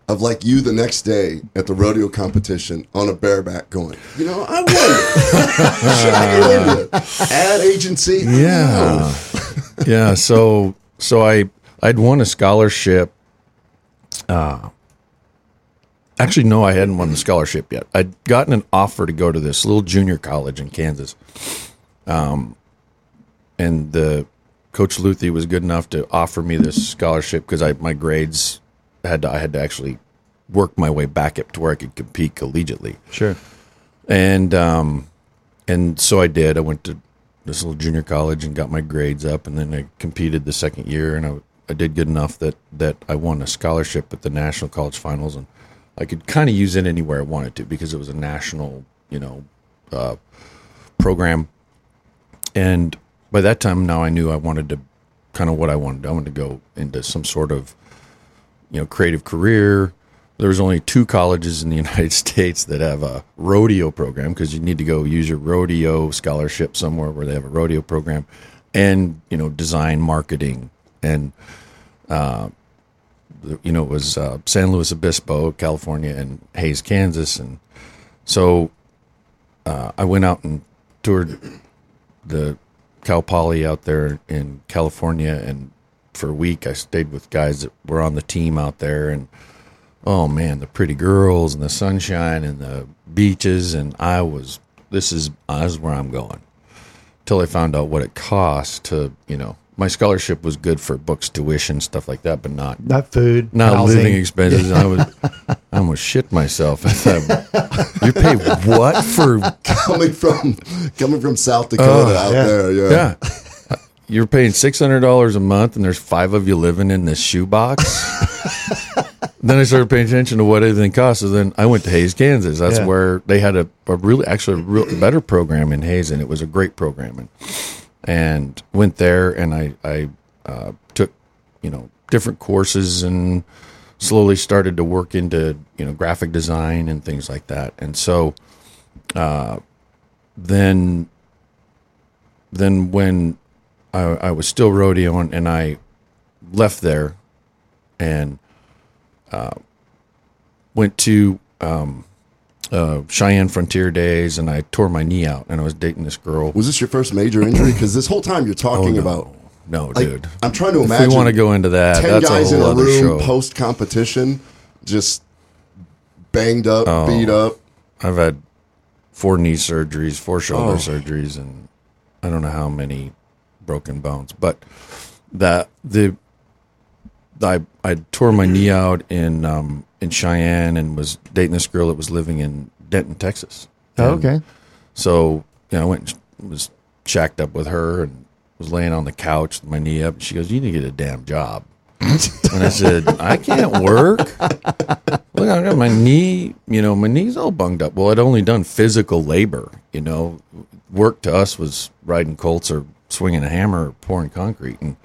of like you the next day at the rodeo competition on a bareback going, you know, I wonder. *laughs* Should I get into it? Ad agency? I don't know. Yeah. yeah. So so I I'd won a scholarship. Uh actually no, I hadn't won the scholarship yet. I'd gotten an offer to go to this little junior college in Kansas. Um and the coach Luthi was good enough to offer me this scholarship because I my grades had to I had to actually work my way back up to where I could compete collegiately Sure. and um, and so I did. I went to this little junior college and got my grades up, and then I competed the second year, and I, I did good enough that that I won a scholarship at the national college finals, and I could kind of use it anywhere I wanted to because it was a national, you know, uh, program. And by that time, now I knew I wanted to kind of what I wanted. I wanted to go into some sort of you know creative career. There was only two colleges in the *laughs* United States that have a rodeo program because you need to go use your rodeo scholarship somewhere where they have a rodeo program, and you know design marketing. And uh, you know it was uh, San Luis Obispo, California, and Hays, Kansas, and so uh, I went out and toured the Cal Poly out there in California, and for a week I stayed with guys that were on the team out there, and oh man, the pretty girls and the sunshine and the beaches, and I was this is uh, this is where I'm going. Till I found out what it cost to you know my scholarship was good for books, tuition, stuff like that, but not Not food. not housing. living expenses. I was *laughs* I almost shit myself. *laughs* I thought, you pay what for *laughs* coming from coming from South Dakota oh, out yeah. there. Yeah. Yeah. You're paying six hundred dollars a month, and there's five of you living in this shoebox. Then I started paying attention to what everything costs. And then I went to Hays, Kansas. That's Yeah. where they had a, a really, actually, a real better program in Hays, and it was a great program. And, and went there, and I, I uh, took, you know, different courses, and slowly started to work into, you know, graphic design and things like that. And so, uh, then then when I, I was still rodeoing and I left there and uh, went to um, uh, Cheyenne Frontier Days and I tore my knee out and I was dating this girl. Was this your first major injury? Because this whole time you're talking Oh, no. about. No, Like, dude. I'm trying to if imagine. we want to go into that, ten guys in a room post competition, just banged up, Oh. beat up. I've had four knee surgeries, four shoulder Oh. surgeries, and I don't know how many broken bones. But that the I I tore my knee out in um, in Cheyenne and was dating this girl that was living in Denton, Texas. Oh, And okay. So you know, I went and was shacked up with her and was laying on the couch with my knee up. And she goes, "You need to get a damn job." And I said, I can't work. Look, I got my knee, you know, my knee's all bunged up. Well, I'd only done physical labor, you know. Work to us was riding colts or swinging a hammer or pouring concrete. And,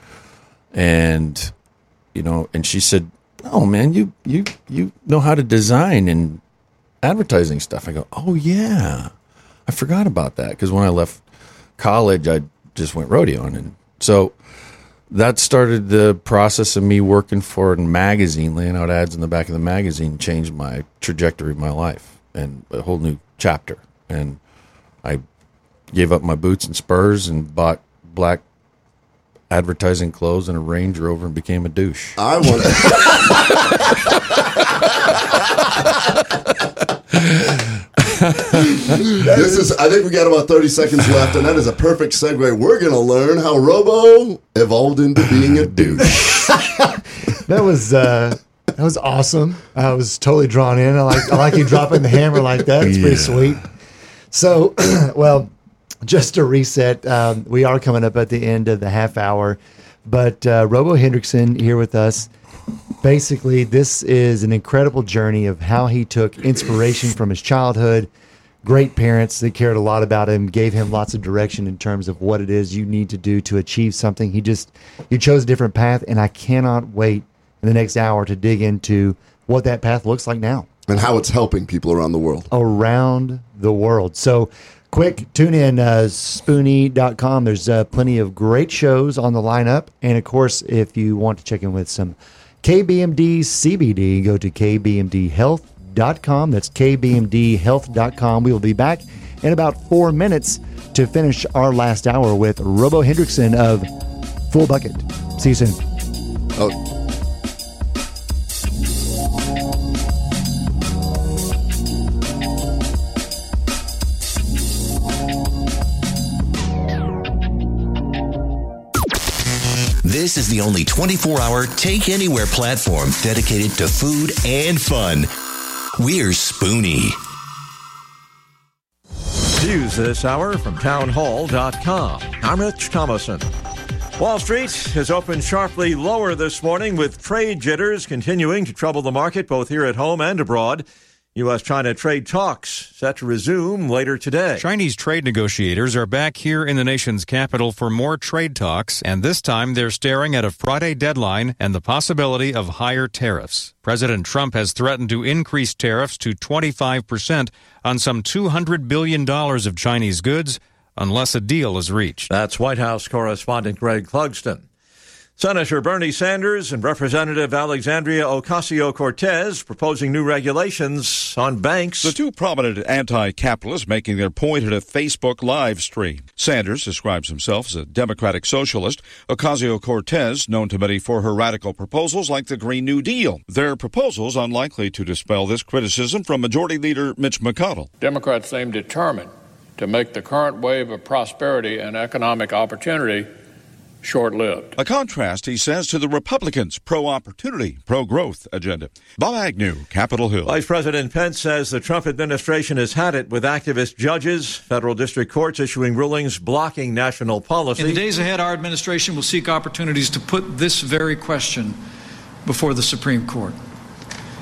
and, you know, and she said, Oh man, you, you, you know how to design and advertising stuff. I go, Oh yeah. I forgot about that because when I left college, I just went rodeoing. And so, that started the process of me working for a magazine, laying out ads in the back of the magazine, changed my trajectory of my life and a whole new chapter. And I gave up my boots and spurs and bought black advertising clothes and a Range Rover and became a douche. I want. *laughs* this is. I think we got about thirty seconds left, and that is a perfect segue. We're going to learn how Robo evolved into being a douche. *laughs* that was uh, that was awesome. I was totally drawn in. I like I like you dropping the hammer like that. It's pretty sweet. So, *clears throat* well, just to reset, um, we are coming up at the end of the half hour, but uh, Robo Hendrickson here with us. Basically, this is an incredible journey of how he took inspiration from his childhood. Great parents that cared a lot about him, gave him lots of direction in terms of what it is you need to do to achieve something. He just he chose a different path, and I cannot wait in the next hour to dig into what that path looks like now and how it's helping people around the world. around the world. So, quick tune in uh, spoonie.com. There's uh, plenty of great shows on the lineup. And of course, if you want to check in with some KBMD CBD, go to kbmdhealth.com. That's kbmdhealth.com. We will be back in about four minutes to finish our last hour with Robo Hendrickson of Full Bucket. See you soon. Oh, This is the only 24 hour take anywhere platform dedicated to food and fun. We're Spoonie. News this hour from townhall.com. I'm Rich Thomason. Wall Street has opened sharply lower this morning with trade jitters continuing to trouble the market both here at home and abroad. U.S. China trade talks set to resume later today. Chinese trade negotiators are back here in the nation's capital for more trade talks, and this time they're staring at a Friday deadline and the possibility of higher tariffs. President Trump has threatened to increase tariffs to 25% on some $200 billion of Chinese goods unless a deal is reached. That's White House correspondent Greg Clugston. Senator Bernie Sanders and Representative Alexandria Ocasio Cortez proposing new regulations on banks. The two prominent anti capitalists making their point at a Facebook live stream. Sanders describes himself as a democratic socialist. Ocasio Cortez, known to many for her radical proposals like the Green New Deal. Their proposals unlikely to dispel this criticism from Majority Leader Mitch McConnell. Democrats seem determined to make the current wave of prosperity and economic opportunity short lived. A contrast, he says, to the Republicans' pro opportunity, pro growth agenda. Bob Agnew, Capitol Hill. Vice President Pence says the Trump administration has had it with activist judges, federal district courts issuing rulings blocking national policy. In the days ahead, our administration will seek opportunities to put this very question before the Supreme Court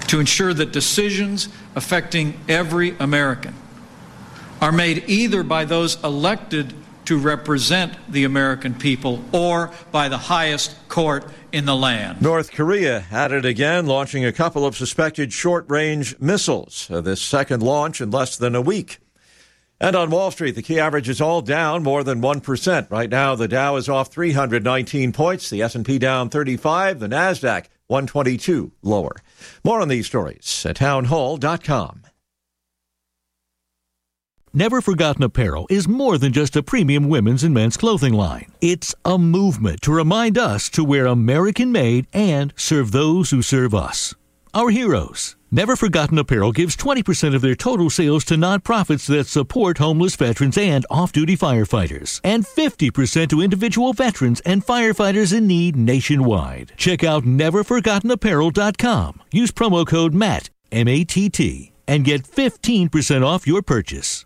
to ensure that decisions affecting every American are made either by those elected to represent the American people or by the highest court in the land. North Korea at it again, launching a couple of suspected short range missiles. Uh, this second launch in less than a week. And on Wall Street, the key average is all down more than 1%. Right now, the Dow is off 319 points, the S&P down 35, the Nasdaq 122 lower. More on these stories at townhall.com. Never Forgotten Apparel is more than just a premium women's and men's clothing line. It's a movement to remind us to wear American made and serve those who serve us. Our heroes. Never Forgotten Apparel gives 20% of their total sales to nonprofits that support homeless veterans and off duty firefighters, and 50% to individual veterans and firefighters in need nationwide. Check out neverforgottenapparel.com. Use promo code MATT, M A T T, and get 15% off your purchase.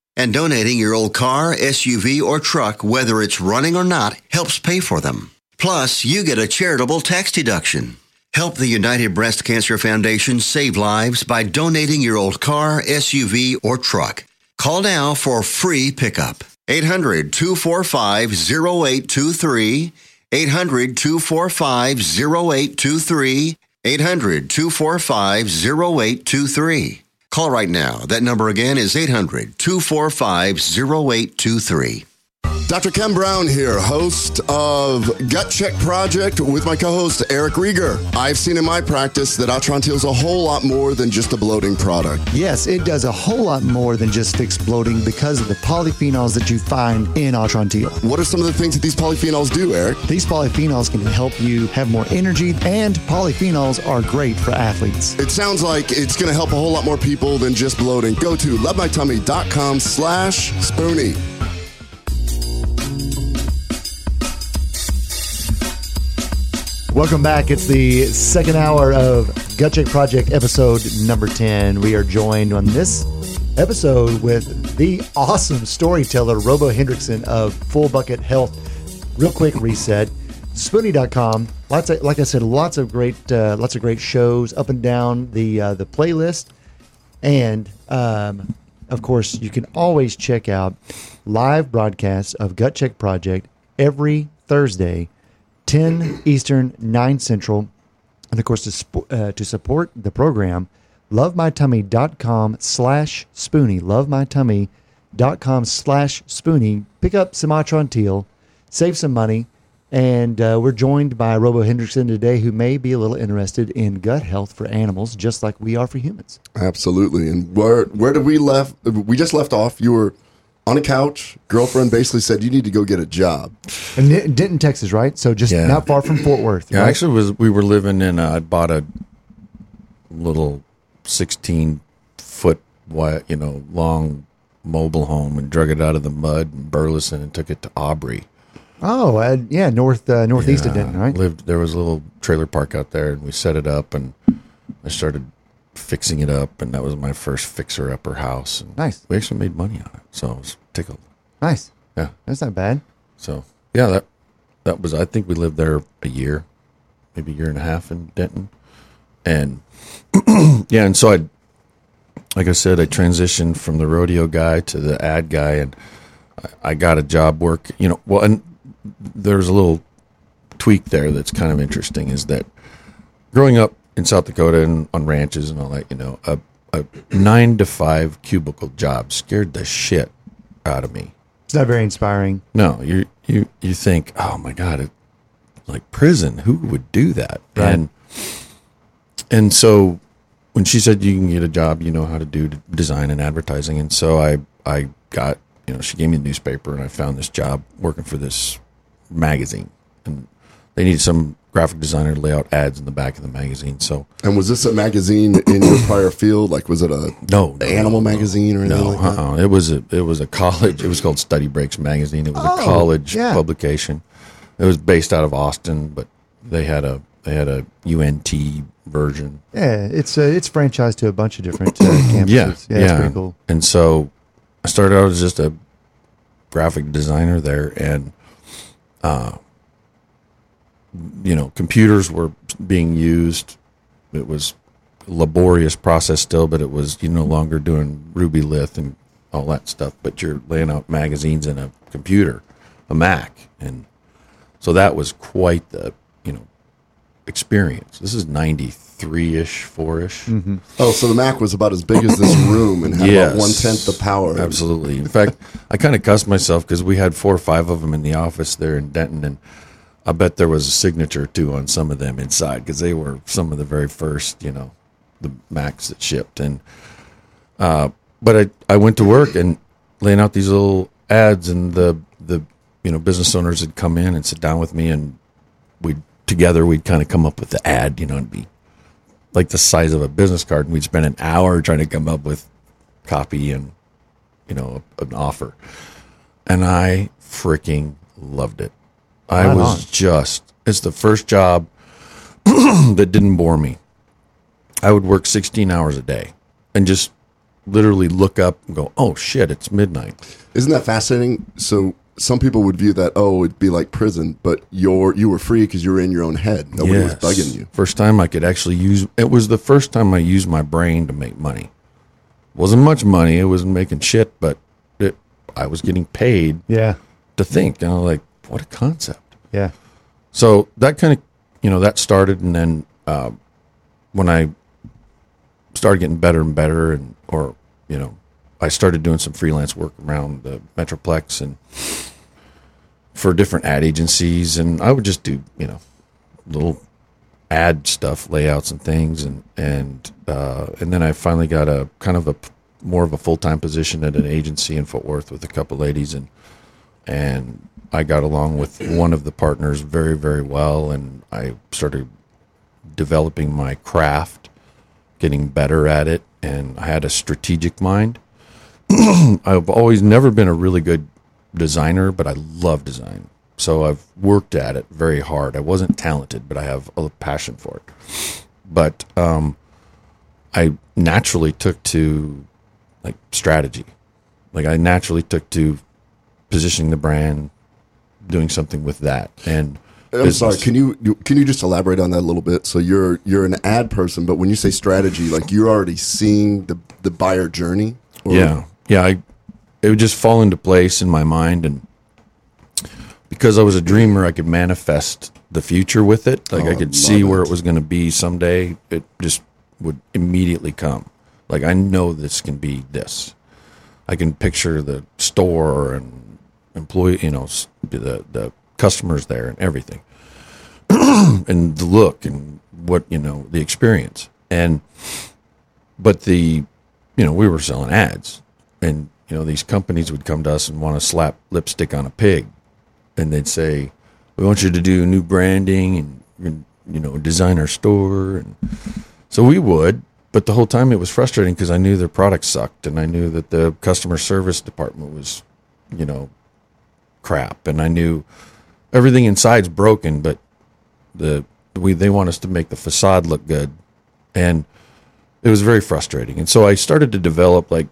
And donating your old car, SUV, or truck, whether it's running or not, helps pay for them. Plus, you get a charitable tax deduction. Help the United Breast Cancer Foundation save lives by donating your old car, SUV, or truck. Call now for free pickup. 800 245 0823. 800 245 0823. 800 245 0823. Call right now. That number again is 800 245 0823. Dr. Ken Brown here, host of Gut Check Project with my co-host Eric Rieger. I've seen in my practice that Atrantil is a whole lot more than just a bloating product. Yes, it does a whole lot more than just fix bloating because of the polyphenols that you find in Atrantil. What are some of the things that these polyphenols do, Eric? These polyphenols can help you have more energy, and polyphenols are great for athletes. It sounds like it's going to help a whole lot more people than just bloating. Go to lovemytummy.com slash spoonie. Welcome back. It's the second hour of Gut Check Project episode number 10. We are joined on this episode with the awesome storyteller, Robo Hendrickson of Full Bucket Health. Real quick reset. Spoonie.com. Lots of, like I said, lots of great, uh, lots of great shows up and down the uh, the playlist, and um, of course, you can always check out live broadcasts of Gut Check Project every Thursday 10 Eastern, 9 Central. And of course, to, uh, to support the program, lovemytummy.com slash spoonie. Lovemytummy.com slash spoonie. Pick up and Teal, save some money. And uh, we're joined by Robo Hendrickson today, who may be a little interested in gut health for animals, just like we are for humans. Absolutely. And where where did we left? We just left off. You were on a couch. Girlfriend basically said, "You need to go get a job." And N- Denton, Texas, right? So just Yeah. not far from Fort Worth. Yeah, right? actually, was we were living in. Uh, I bought a little sixteen foot, wide, you know, long mobile home and drug it out of the mud in Burleson and took it to Aubrey. Oh, uh, yeah, north uh, northeast of Denton, right? Lived there was a little trailer park out there, and we set it up, and I started fixing it up, and that was my first fixer upper house. And Nice. We actually made money on it, so I was tickled. Nice. Yeah, That's not bad. so yeah, that that was. I think we lived there a year, maybe a year and a half in Denton, and *clears throat* yeah, and so I, like I said, I transitioned from the rodeo guy to the ad guy, and I, I got a job work. You know, well, and there's a little tweak there that's kind of interesting. Is that growing up in South Dakota and on ranches and all that, you know, a, a nine to five cubicle job scared the shit out of me. It's not very inspiring. No, you you you think, oh my god, it, like prison. Who would do that? Right. And and so when she said you can get a job, you know how to do design and advertising, and so I I got you know she gave me a newspaper and I found this job working for this magazine, and they needed some graphic designer to lay out ads in the back of the magazine. So And was this a magazine in your prior field? Like, was it a no, animal magazine or anything no, like that? uh-uh. it was a it was a college. It was called Study Breaks magazine. It was Oh, a college yeah. publication. It was based out of Austin, but they had a they had a UNT version. Yeah, it's uh, it's franchised to a bunch of different uh, *clears throat* campuses. Yeah, yeah, it's pretty cool. And so I started out as just a graphic designer there, and uh, you know, computers were being used. It was a laborious process still, but it was you no longer doing Rubylith and all that stuff, but you're laying out magazines in a computer, a Mac, and so that was quite the you know experience. This is ninety three ish, four ish. Mm-hmm. Oh, so the Mac was about as big as this *coughs* room and had about one tenth the power. Absolutely. In fact, I kind of cussed myself because we had four or five of them in the office there in Denton, and I bet there was a signature two on some of them inside because they were some of the very first, you know, the Macs that shipped. And uh, but I I went to work and laying out these little ads, and the the you know, business owners would come in and sit down with me, and we'd together we'd kind of come up with the ad. You know, it'd be like the size of a business card, and we'd spend an hour trying to come up with copy and you know an offer. And I freaking loved it. I Right was on. just it's the first job *clears throat* that didn't bore me. I would work 16 hours a day and just literally look up and go, "Oh shit, it's midnight." Isn't that fascinating? So some people would view that oh it'd be like prison, but you're you were free because you were in your own head. Nobody was bugging you. First time I could actually use it was the first time I used my brain to make money. Wasn't much money, it wasn't making shit, but it, I was getting paid Yeah. to think. And I was like, what a concept. Yeah. So that kind of, you know, that started, and then uh, when I started getting better and better, and or you know, I started doing some freelance work around the Metroplex and for different ad agencies, and I would just do you know little ad stuff, layouts and things, and and uh, and then I finally got a kind of a more of a full time position at an agency in Fort Worth with a couple ladies, and and I got along with one of the partners very very well, and I started developing my craft, getting better at it, and I had a strategic mind. *clears throat* I've always never been a really good designer, but I love design. So I've worked at it very hard. I wasn't talented, but I have a passion for it. But um, I naturally took to like strategy. Like I naturally took to positioning the brand, doing something with that, and I'm sorry. Can you can you just elaborate on that a little bit? So you're you're an ad person, but when you say strategy, like you're already seeing the the buyer journey. Or- yeah, yeah. I it would just fall into place in my mind, and because I was a dreamer, I could manifest the future with it. Like Oh, I I could see love where it. it was going to be someday. It just would immediately come. Like I know this can be this. I can picture the store and employee, you know, the the customers there and everything, *clears throat* and the look and what you know the experience. And but the you know we were selling ads. And you know these companies would come to us and want to slap lipstick on a pig. And they'd say we want you to do new branding and, and you know design our store. And so we would but the whole time it was frustrating because i knew their product sucked and i knew that the customer service department was you know crap. And i knew everything inside's broken but the we they want us to make the facade look good. And it was very frustrating. And so i started to develop like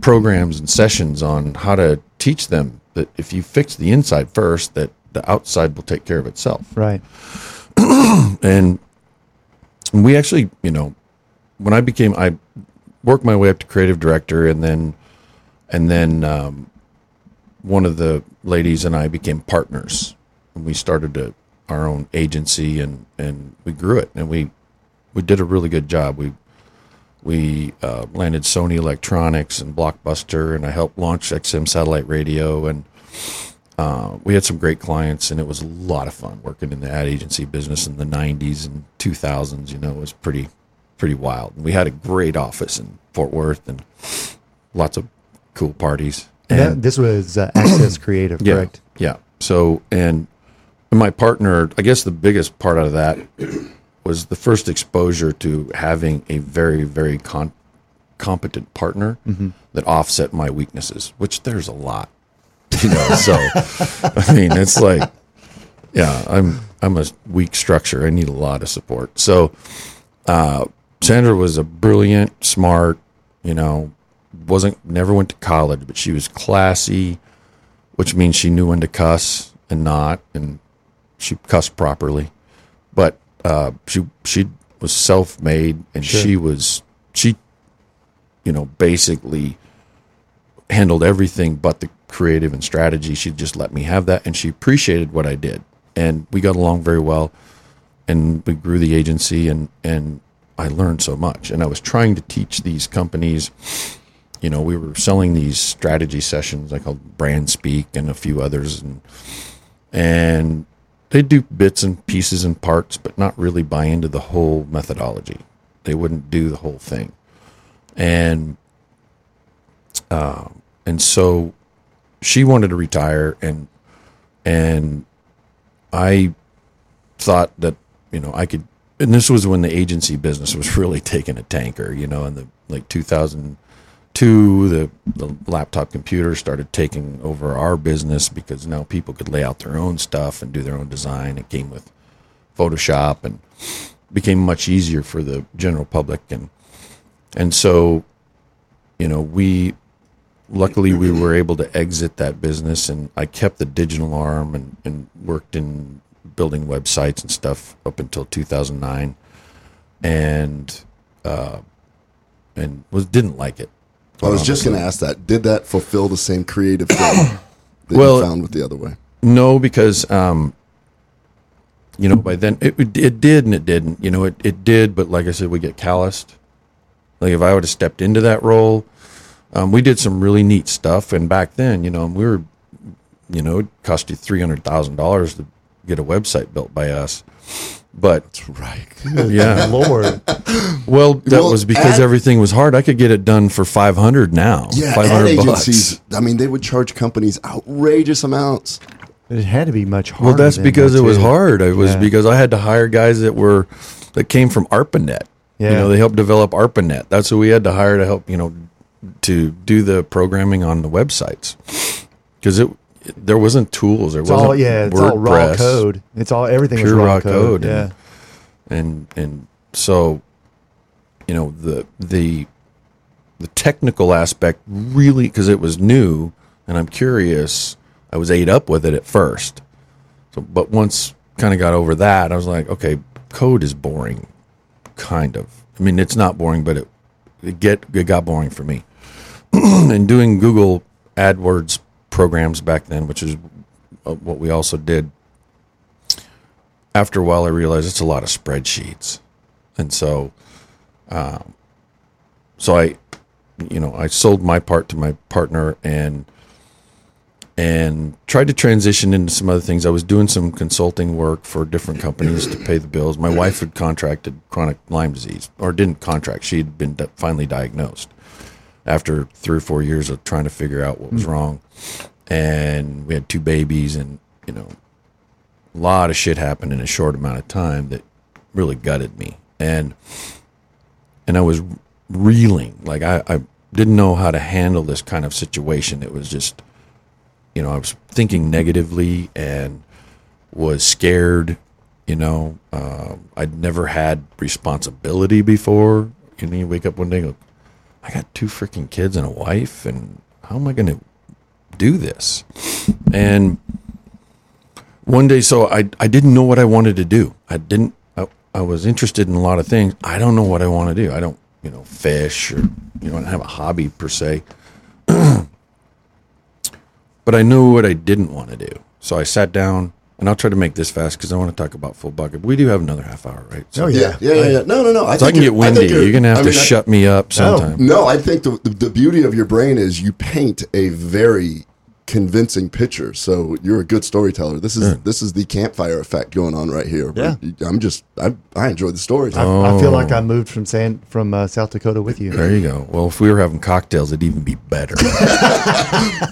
programs and sessions on how to teach them that if you fix the inside first that the outside will take care of itself. Right. *clears throat* and we actually you know when i became i worked my way up to creative director and then and then um, one of the ladies and i became partners and we started a, our own agency and and we grew it and we we did a really good job we we uh, landed Sony Electronics and Blockbuster, and I helped launch XM Satellite Radio, and uh, we had some great clients, and it was a lot of fun working in the ad agency business in the '90s and 2000s. You know, it was pretty pretty wild. And We had a great office in Fort Worth and lots of cool parties. That, this was uh, Access *clears throat* Creative, Yeah, correct? Yeah. So, and my partner, I guess the biggest part out of that was the first exposure to having a very, very con- competent partner Mhm. that offset my weaknesses, which there's a lot, *laughs* you know. so, I mean, it's like, yeah, I'm I'm a weak structure. I need a lot of support. So, uh, Sandra was a brilliant, smart, you know, wasn't never went to college, but she was classy, which means she knew when to cuss and not, and she cussed properly. But uh, she she was self made, and Sure. she was she, you know, basically handled everything but the creative and strategy. She just let me have that, and she appreciated what I did, and we got along very well, and we grew the agency, and and I learned so much, and I was trying to teach these companies. You know, we were selling these strategy sessions I called Brand Speak and a few others, and and they do bits and pieces and parts, but not really buy into the whole methodology. They wouldn't do the whole thing, and um, and so she wanted to retire, and and I thought that you know I could. And this was when the agency business was *laughs* really taking a tanker. You know, in the like 2002, the the laptop computer started taking over our business because now people could lay out their own stuff and do their own design. It came with Photoshop and became much easier for the general public. And and so you know we luckily we were able to exit that business and I kept the digital arm and, and worked in building websites and stuff up until 2009 and uh and was didn't like it I was just going to ask that. Did that fulfill the same creative thing *coughs* that Well- you found with the other way? No, because um, you know, by then it it did and it didn't. You know, it it did, but like I said, we get calloused. Like if I would have stepped into that role, um, we did some really neat stuff. And back then, you know, we were, you know, it cost you three hundred thousand dollars to get a website built by us. But that's right. Yeah, Lord. Well, that Well, was because ad- everything was hard. I could get it done for five hundred now. Yeah, five ad agencies. bucks. I mean, they would charge companies outrageous amounts. It had to be much harder. Well, that's because that, it was hard. It was Yeah. because I had to hire guys that were that came from ARPANET. Yeah. You know, they helped develop ARPANET. That's who we had to hire to help. You know, to do the programming on the websites because it, there wasn't tools. There It's wasn't all yeah. It's all raw code. It's all everything pure was raw, raw code. code. Yeah. and, and and so you know the the the technical aspect really because it was new and I'm curious. I was ate up with it at first. So, but once kind of got over that, I was like, okay, code is boring, kind of. I mean, it's not boring, but it it get it got boring for me. *clears throat* and doing Google AdWords programs back then, which is uh, what we also did. After a while, I realized it's a lot of spreadsheets, and so, um, so I, you know, I sold my part to my partner and and tried to transition into some other things. I was doing some consulting work for different companies to pay the bills. My wife had contracted chronic Lyme disease, or didn't contract. She had been finally diagnosed after three or four years of trying to figure out what was wrong. And we had two babies, and you know, a lot of shit happened in a short amount of time that really gutted me. And and I was reeling, like I, I didn't know how to handle this kind of situation. It was just you know, I was thinking negatively and was scared. You know, uh, I'd never had responsibility before. You know, you wake up one day and go, I got two freaking kids and a wife, and how am I going to do this? And one day, so I, I didn't know what I wanted to do. I didn't, I, I was interested in a lot of things. I don't know what I want to do. I don't, you know, fish or, you know, I don't have a hobby per se *clears throat* but I knew what I didn't want to do. So I sat down, and I'll try to make this fast because I want to talk about full bucket. We do have another half hour, right? Oh, yeah. Yeah, oh, yeah, yeah. No, no, no. I so I can get windy. you're- You're gonna have I to I- shut me up sometime. No, I think the, the the beauty of your brain is you paint a very convincing picture. So you're a good storyteller. This is this is the campfire effect going on right here. Yeah. I'm just I I enjoy the stories. I, I feel like Oh. I moved from San from uh, South Dakota with you. There you go. Well, if we were having cocktails, it'd even be better. *laughs*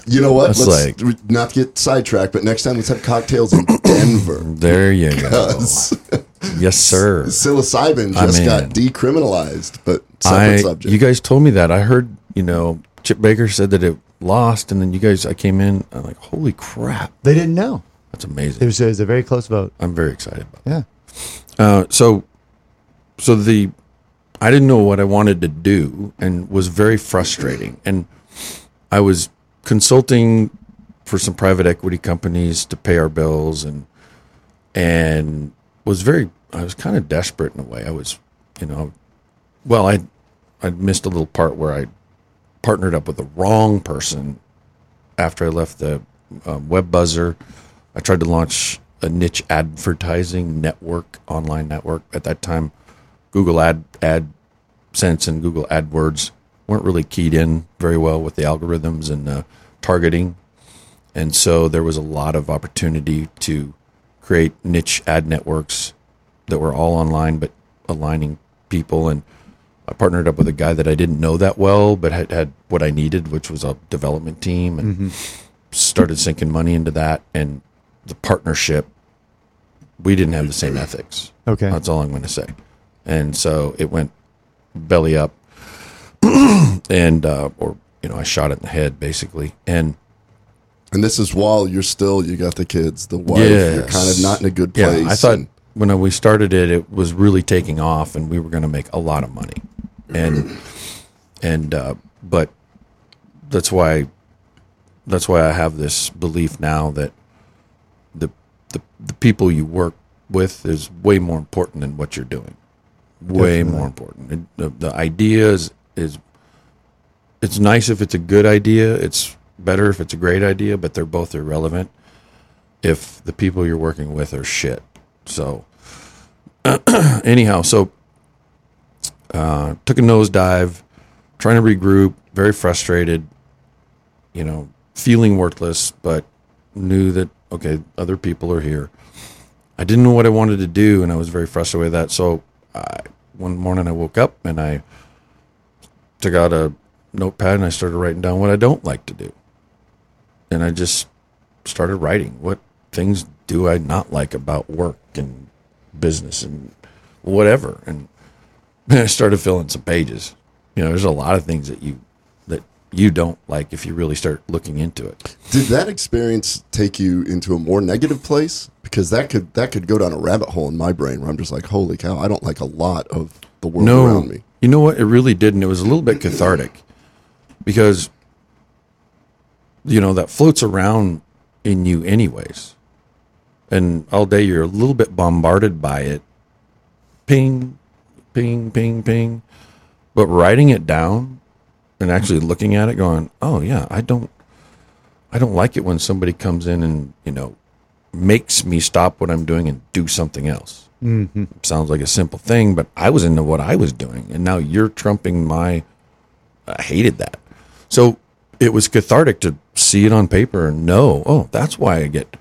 You know what? That's let's not get sidetracked, but next time let's have cocktails in *coughs* Denver. there you go. *laughs* Yes, sir. *laughs* psilocybin I'm just got decriminalized, but I, subject. you guys told me that. I heard, you know, Chip Baker said that it lost, and then you guys, I came in, I'm like, holy crap, They didn't know. that's amazing. It was, it was a very close vote. I'm very excited about. Yeah. Uh, so, so the I didn't know what I wanted to do, and was very frustrating. And I was consulting for some private equity companies to pay our bills, and and was very I was kind of desperate in a way. I was, you know, well, I I missed a little part where I partnered up with the wrong person after I left the um, web buzzer. I tried to launch a niche advertising network, online network. At that time, Google Ad AdSense and Google AdWords weren't really keyed in very well with the algorithms and uh, targeting, and so there was a lot of opportunity to create niche ad networks that were all online but aligning people and I partnered up with a guy that I didn't know that well, but had, had what I needed, which was a development team. And Mhm. started sinking money into that and the partnership. We didn't have the same ethics. Okay. that's all I'm going to say. And so it went belly up, *clears throat* and uh, or you know I shot it in the head basically, and And this is while you're still you got the kids, the wife. You're kind of not in a good place. Yeah, I thought and- when we started it, it was really taking off, and we were going to make a lot of money, and and uh, but that's why that's why I have this belief now that the the the people you work with is way more important than what you're doing. Way Definitely. more important. The, the idea is is it's nice if it's a good idea. It's better if it's a great idea, but they're both irrelevant if the people you're working with are shit. So, *clears throat* anyhow, so uh, took a nosedive, trying to regroup, very frustrated, you know, feeling worthless, but knew that, okay, other people are here. I didn't know what I wanted to do, and I was very frustrated with that. So, I, one morning I woke up and I took out a notepad and I started writing down what I don't like to do. And I just started writing what things do I not like about work and business and whatever. And *laughs* I started filling some pages. You know, there's a lot of things that you that you don't like if you really start looking into it. Did that experience take you into a more negative place? Because that could that could go down a rabbit hole in my brain where I'm just like, holy cow, I don't like a lot of the world no, around me. You know what? It really didn't. It was a little bit *clears throat* cathartic because you know that floats around in you anyways, and all day you're a little bit bombarded by it. Ping, ping, ping, ping. But writing it down and actually looking at it, going, "Oh yeah, I don't, I don't like it when somebody comes in and you know makes me stop what I'm doing and do something else." Mm-hmm. sounds like a simple thing, but I was into what I was doing, and now you're trumping my. I hated that, so it was cathartic to see it on paper and know, oh, that's why I get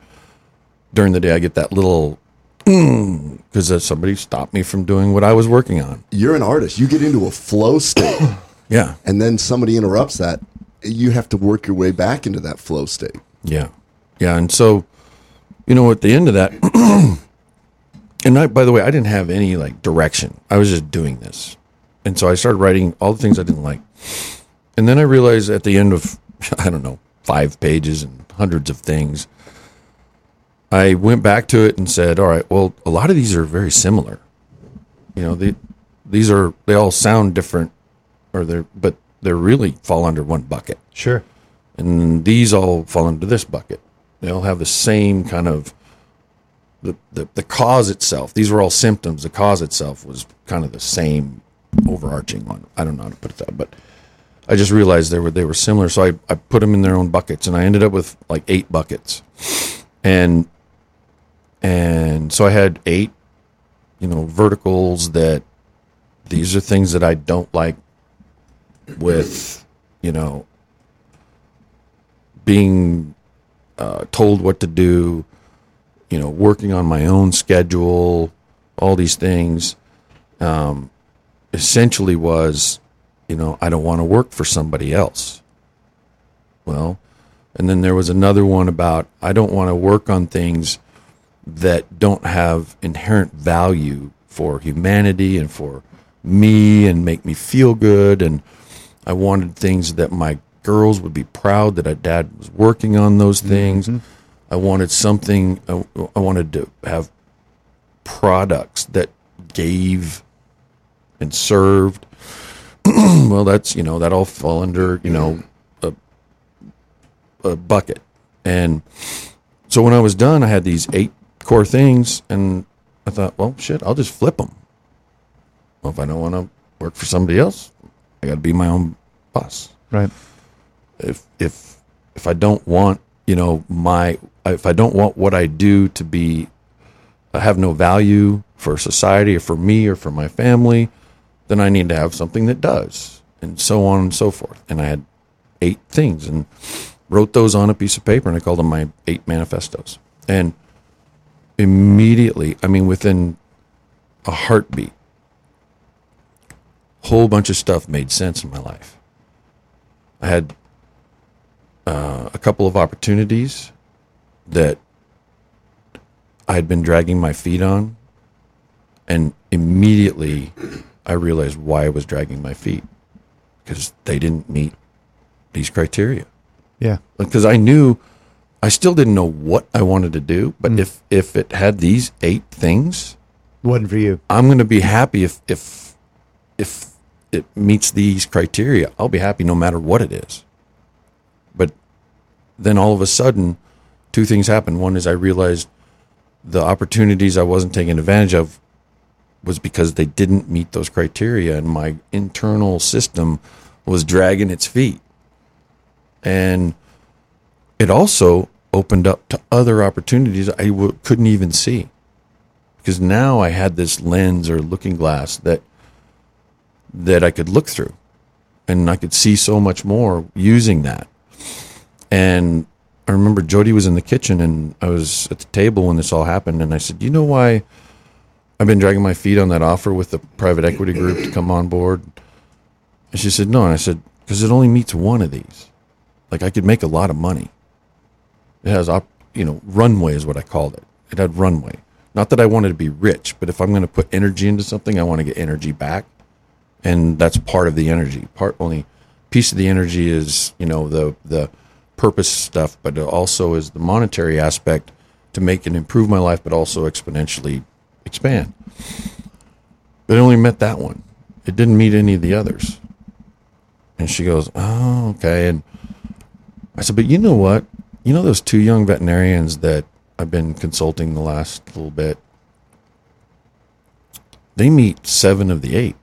during the day I get that little *clears throat* because uh, somebody stopped me from doing what I was working on. You're an artist. You get into a flow state. *clears throat* yeah. And then somebody interrupts that. You have to work your way back into that flow state. Yeah, yeah, and so you know at the end of that, *clears throat* and I by the way I didn't have any like direction. I was just doing this, and so I started writing all the things I didn't like, and then I realized at the end of *laughs* I don't know five pages and hundreds of things, I went back to it and said, all right, well a lot of these are very similar. You know, the, these are they all sound different, or they're but they really fall under one bucket. Sure. And these all fall under this bucket. They all have the same kind of the, the the cause itself. These were all symptoms. The cause itself was kind of the same overarching one. I don't know how to put it that, but I just realized they were they were similar. So I, I put them in their own buckets, and I ended up with like eight buckets, and and so I had eight, you know, verticals that these are things that I don't like with, you know, being uh, told what to do, you know, working on my own schedule, all these things, um, essentially was, you know, I don't want to work for somebody else. Well, and then there was another one about I don't want to work on things that don't have inherent value for humanity and for me and make me feel good and I wanted things that my girls would be proud that a dad was working on those mm-hmm. things. I wanted something. I, I wanted to have products that gave and served. *clears throat* well, that's you know that all fall under you know a, a bucket, and so when I was done, I had these eight core things, and I thought, well, shit, I'll just flip them. Well, if I don't want to work for somebody else, I got to be my own boss. Right. If if if I don't want, you know, my if I don't want what I do to be uh, have no value for society or for me or for my family, then I need to have something that does, and so on and so forth. And I had eight things and wrote those on a piece of paper, and I called them my eight manifestos. And immediately, I mean, within a heartbeat, whole bunch of stuff made sense in my life. I had uh, a couple of opportunities that I had been dragging my feet on, and immediately I realized why I was dragging my feet because they didn't meet these criteria. Yeah. Because I knew I still didn't know what I wanted to do, but mm. if if it had these eight things, wasn't for you. I'm going to be happy if if if it meets these criteria. I'll be happy no matter what it is. But then all of a sudden, two things happened. One is I realized the opportunities I wasn't taking advantage of was because they didn't meet those criteria, and my internal system was dragging its feet. And it also opened up to other opportunities I w- couldn't even see because now I had this lens or looking glass that that I could look through, and I could see so much more using that. And I remember Jody was in the kitchen, and I was at the table when this all happened, and I said, "You know why I've been dragging my feet on that offer with the private equity group to come on board?" And she said, "No," and I said, "Because it only meets one of these. Like I could make a lot of money. It has, op- you know, runway is what I called it. It had runway." Not that I wanted to be rich, but if I'm going to put energy into something, I want to get energy back, and that's part of the energy. Part only piece of the energy is you know the the purpose stuff, but it also is the monetary aspect to make and improve my life, but also exponentially expand. But it only met that one. It didn't meet any of the others. And she goes, "Oh, okay." And I said, "But you know what? You know those two young veterinarians that I've been consulting the last little bit. They meet seven of the eight.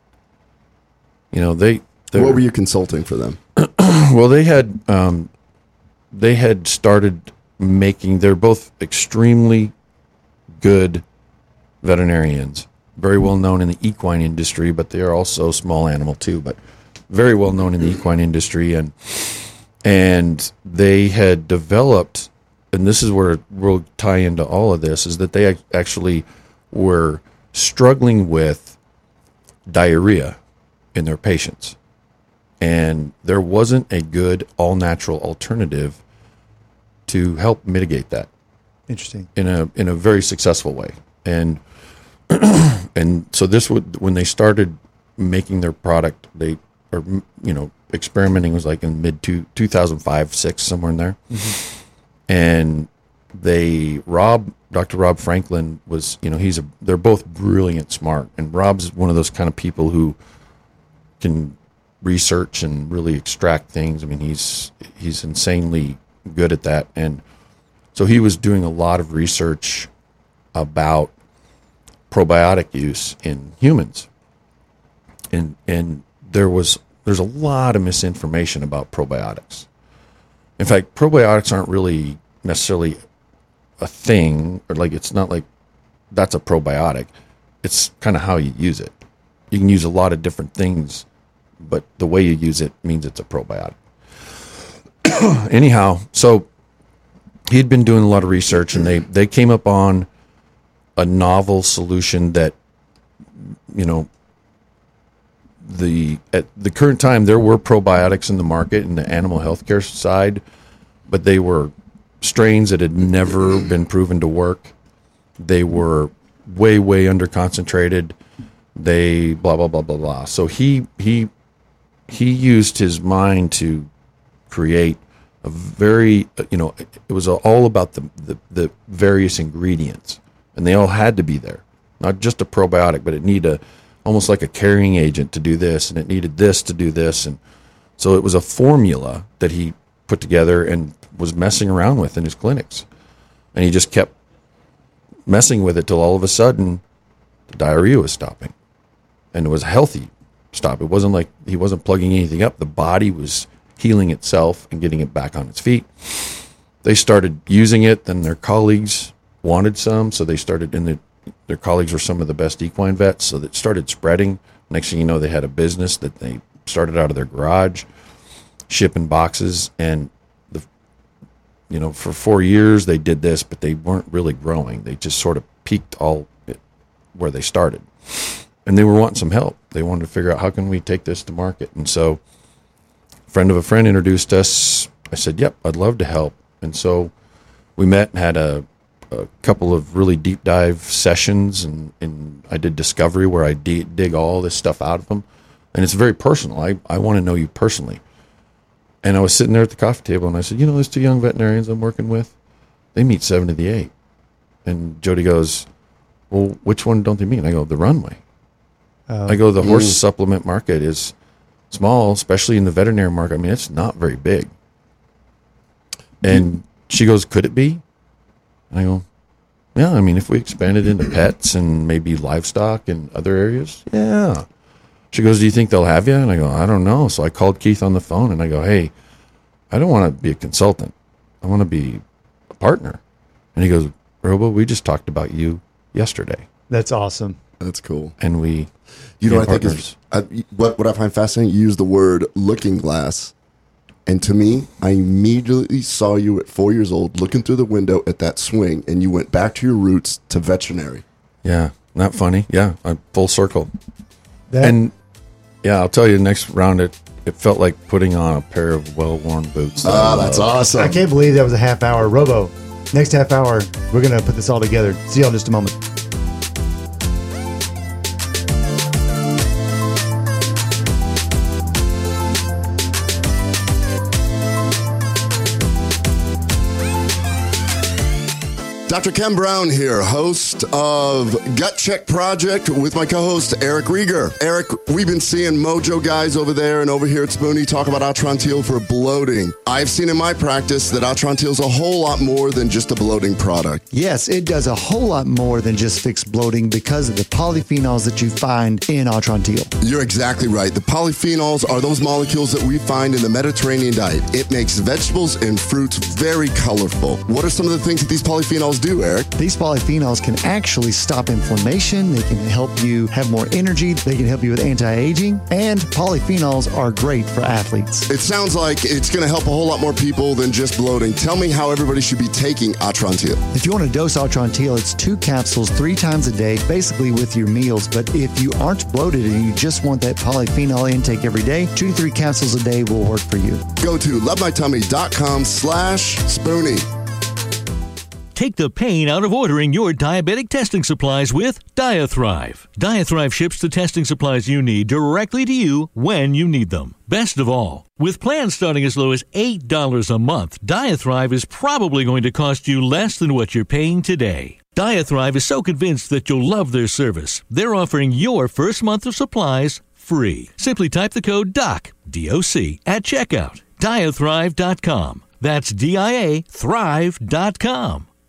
You know, they. What were you consulting for them? *clears throat* well, they had um, they had started making. They're both extremely good veterinarians, very well known in the equine industry, but they are also small animal too. But very well known in the equine industry, and and they had developed and this is where we'll tie into all of this is that they actually were struggling with diarrhea in their patients. And there wasn't a good all natural alternative to help mitigate that. Interesting. in a in a very successful way. And *clears throat* and so this would when they started making their product they or you know experimenting was like in mid two, 2005 6 somewhere in there. And they Rob Dr. Rob Franklin was you know he's a they're both brilliant smart. And Rob's one of those kind of people who can research and really extract things. I mean he's he's insanely good at that. And so he was doing a lot of research about probiotic use in humans. And and there was there's a lot of misinformation about probiotics in fact, probiotics aren't really necessarily a thing, or like it's not like that's a probiotic. It's kind of how you use it. You can use a lot of different things, but the way you use it means it's a probiotic. *clears throat* Anyhow, so he'd been doing a lot of research, and they they came up on a novel solution that you know the at the current time there were probiotics in the market in the animal healthcare side, but they were strains that had never been proven to work. They were way way under concentrated. They blah blah blah blah blah. So he he he used his mind to create a very you know it was all about the the, the various ingredients and they all had to be there not just a probiotic but it needed a almost like a carrying agent to do this and it needed this to do this and so it was a formula that he put together and was messing around with in his clinics. And he just kept messing with it till all of a sudden the diarrhea was stopping. And it was a healthy stop. It wasn't like he wasn't plugging anything up. The body was healing itself and getting it back on its feet. They started using it then their colleagues wanted some so they started and their, their colleagues were some of the best equine vets so that started spreading. Next thing you know they had a business that they started out of their garage shipping boxes and the you know for four years they did this but they weren't really growing. They just sort of peaked all where they started. And they were wanting some help. They wanted to figure out how can we take this to market? And so a friend of a friend introduced us. I said, "Yep, I'd love to help." And so we met and had a, a couple of really deep dive sessions, and, and I did discovery where I de- dig all this stuff out of them, and it's very personal. I I want to know you personally. And I was sitting there at the coffee table, and I said, "You know, those two young veterinarians I'm working with, they meet seven to the eight. And Jody goes, "Well, which one don't they meet?" And I go, "The runway." Oh. I go, "The horse Mm. supplement market is small, especially in the veterinary market. I mean, it's not very big." And she goes, "Could it be?" And I go, "Yeah. I mean, if we expanded into pets and maybe livestock and other areas, yeah." She goes, "Do you think they'll have you?" And I go, "I don't know." So I called Keith on the phone and I go, "Hey, I don't want to be a consultant. I want to be a partner." And he goes, "Robo, we just talked about you yesterday." That's awesome. That's cool. And we, You know, became what I think is I, what what I find fascinating. You use the word "looking glass," and to me, I immediately saw you at four years old looking through the window at that swing, and you went back to your roots to veterinary. Yeah, not funny. Yeah, I, full circle. That- and yeah, I'll tell you, next round it it felt like putting on a pair of well worn boots. Ah, that's awesome. I can't believe that was a half hour. Robo, next half hour, we're going to put this all together. See y'all in just a moment. Dr. Ken Brown here, host of Gut Check Project with my co-host Eric Rieger. Eric, we've been seeing Mojo guys over there and over here at Spoonie talk about Atrantil for bloating. I've seen in my practice that Atrantil is a whole lot more than just a bloating product. Yes, it does a whole lot more than just fix bloating because of the polyphenols that you find in Atrantil. You're exactly right. The polyphenols are those molecules that we find in the Mediterranean diet. It makes vegetables and fruits very colorful. What are some of the things that these polyphenols do, Eric? These polyphenols can actually stop inflammation. They can help you have more energy. They can help you with anti-aging. And polyphenols are great for athletes. It sounds like it's going to help a whole lot more people than just bloating. Tell me how everybody should be taking Atrantil. If you want to dose Atrantil, it's two capsules three times a day, basically with your meals. But if you aren't bloated and you just want that polyphenol intake every day, two to three capsules a day will work for you. Go to lovemytummy.com slash spoonie. Take the pain out of ordering your diabetic testing supplies with Diathrive. Diathrive ships the testing supplies you need directly to you when you need them. Best of all, with plans starting as low as $8 a month, Diathrive is probably going to cost you less than what you're paying today. Diathrive is so convinced that you'll love their service, they're offering your first month of supplies free. Simply type the code DOC, D-O-C, at checkout. Diathrive.com. That's D-I-A Thrive.com.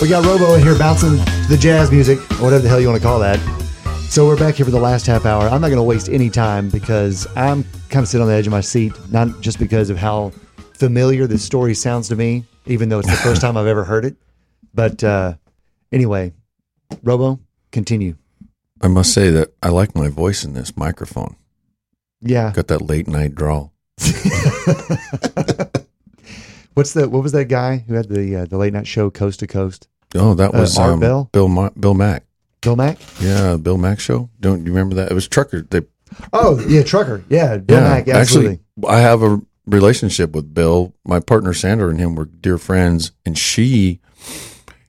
We got Robo in here bouncing the jazz music, or whatever the hell you want to call that. So we're back here for the last half hour. I'm not going to waste any time because I'm kind of sitting on the edge of my seat, not just because of how familiar this story sounds to me, even though it's the first *laughs* time I've ever heard it. But uh, anyway, Robo, continue. I must say that I like my voice in this microphone. Yeah. Got that late night drawl. *laughs* What's the what was that guy who had the uh, the late night show Coast to Coast? Oh, that Uh, was Art um, Bell? Bill Ma- Bill Mack. Bill Mack? Yeah, Bill Mack show. Don't you remember that? It was Trucker. They Oh yeah, Trucker. Yeah, Bill yeah, Mack. Absolutely. Actually, I have a relationship with Bill. My partner Sandra and him were dear friends, and she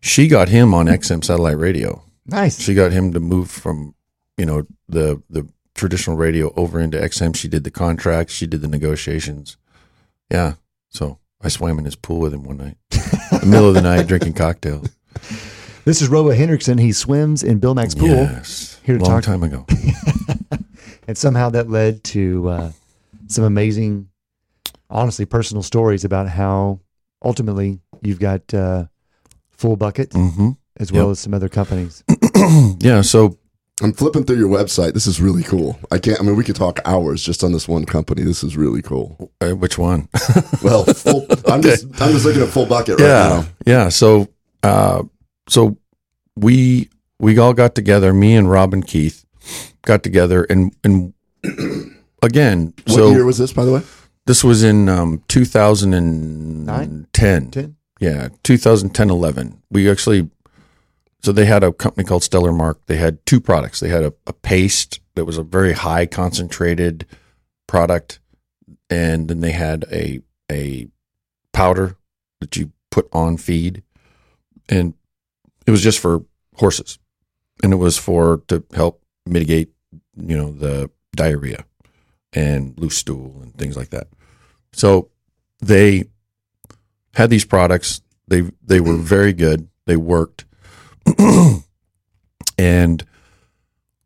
she got him on XM satellite radio. Nice. She got him to move from you know the the traditional radio over into XM. She did the contracts. She did the negotiations. Yeah. So I swam in his pool with him one night, *laughs* the middle of the night, drinking cocktails. This is Robo Hendrickson. He swims in Bill Mack's pool. Yes, Here to long talk. time ago. *laughs* and somehow that led to uh, some amazing, honestly, personal stories about how ultimately you've got uh, Full Bucket Mhm. as well Yep. as some other companies. *clears throat* yeah. So I'm flipping through your website. This is really cool. I can't. I mean, we could talk hours just on this one company. This is really cool. Uh, which one? *laughs* well, full, I'm just I'm just looking at full bucket yeah, right now. Yeah. So, uh, so we we all got together. Me and Rob and Keith got together, and and *clears throat* again, What so year was this, by the way? This was in um, 2010. 10? Yeah, 2010, 11. We actually, so they had a company called Stellar Mark. They had two products. They had a, a paste that was a very high concentrated product, and then they had a a powder that you put on feed, and it was just for horses, and it was for to help mitigate, you know, the diarrhea and loose stool and things like that. So they had these products. They they were very good. They worked. *clears throat* and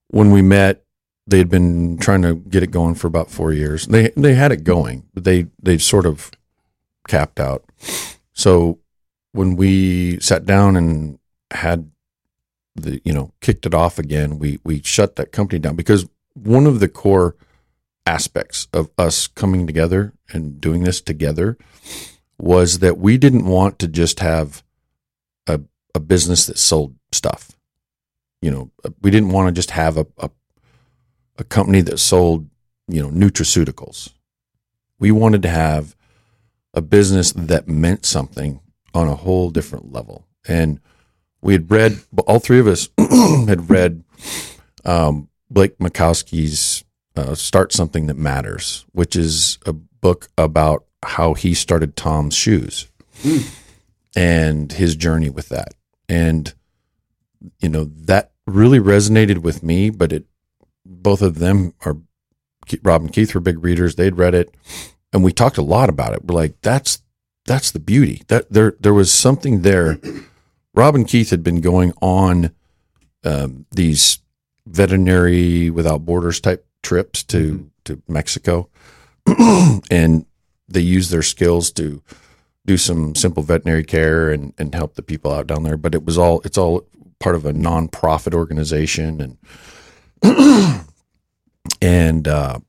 when we met, they had been trying to get it going for about four years. They they had it going, but they they sort of capped out. So when we sat down and had the you know kicked it off again, we we shut that company down because one of the core aspects of us coming together and doing this together was that we didn't want to just have a, business that sold stuff. You know, we didn't want to just have a, a, a company that sold, you know, nutraceuticals. We wanted to have a business that meant something on a whole different level. And we had read, all three of us *clears throat* had read um, Blake Mycoskie's uh, Start Something That Matters, which is a book about how he started Tom's Shoes and his journey with that. And, you know, that really resonated with me, but it, both of them are, Rob and Keith were big readers. They'd read it and we talked a lot about it. We're like, that's, that's the beauty that there, there was something there. Rob and Keith had been going on um, these veterinary without borders type trips to to Mexico, *clears throat* and they use their skills to do some simple veterinary care and and help the people out down there. But it was all it's all part of a nonprofit organization and *clears throat* and uh,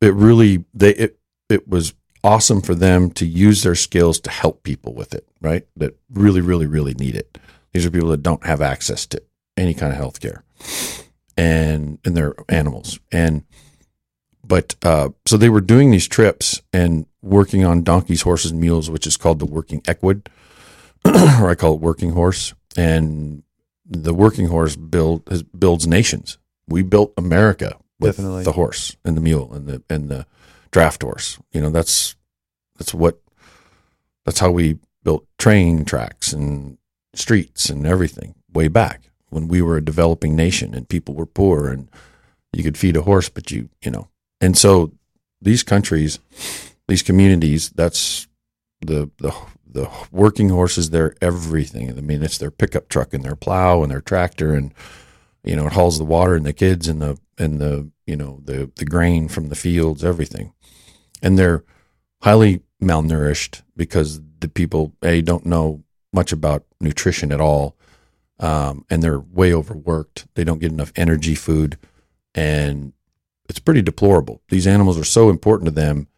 it really they it it was awesome for them to use their skills to help people with it right that really really really need it these are people that don't have access to any kind of health care and and their animals and but uh, so they were doing these trips and working on donkeys horses and mules which is called the working equid *clears throat* or i call it working horse. And the working horse build has, builds nations. We built america with Definitely. the horse and the mule and the and the draft horse. You know that's that's what that's how we built train tracks and streets and everything way back when we were a developing nation and people were poor and you could feed a horse but you you know and so these countries these communities that's the the the working horses they're everything. I mean it's their pickup truck and their plow and their tractor and you know it hauls the water and the kids and the and the you know the the grain from the fields everything. And they're highly malnourished because the people a don't know much about nutrition at all um, and they're way overworked. They don't get enough energy food. And it's pretty deplorable. These animals are so important to them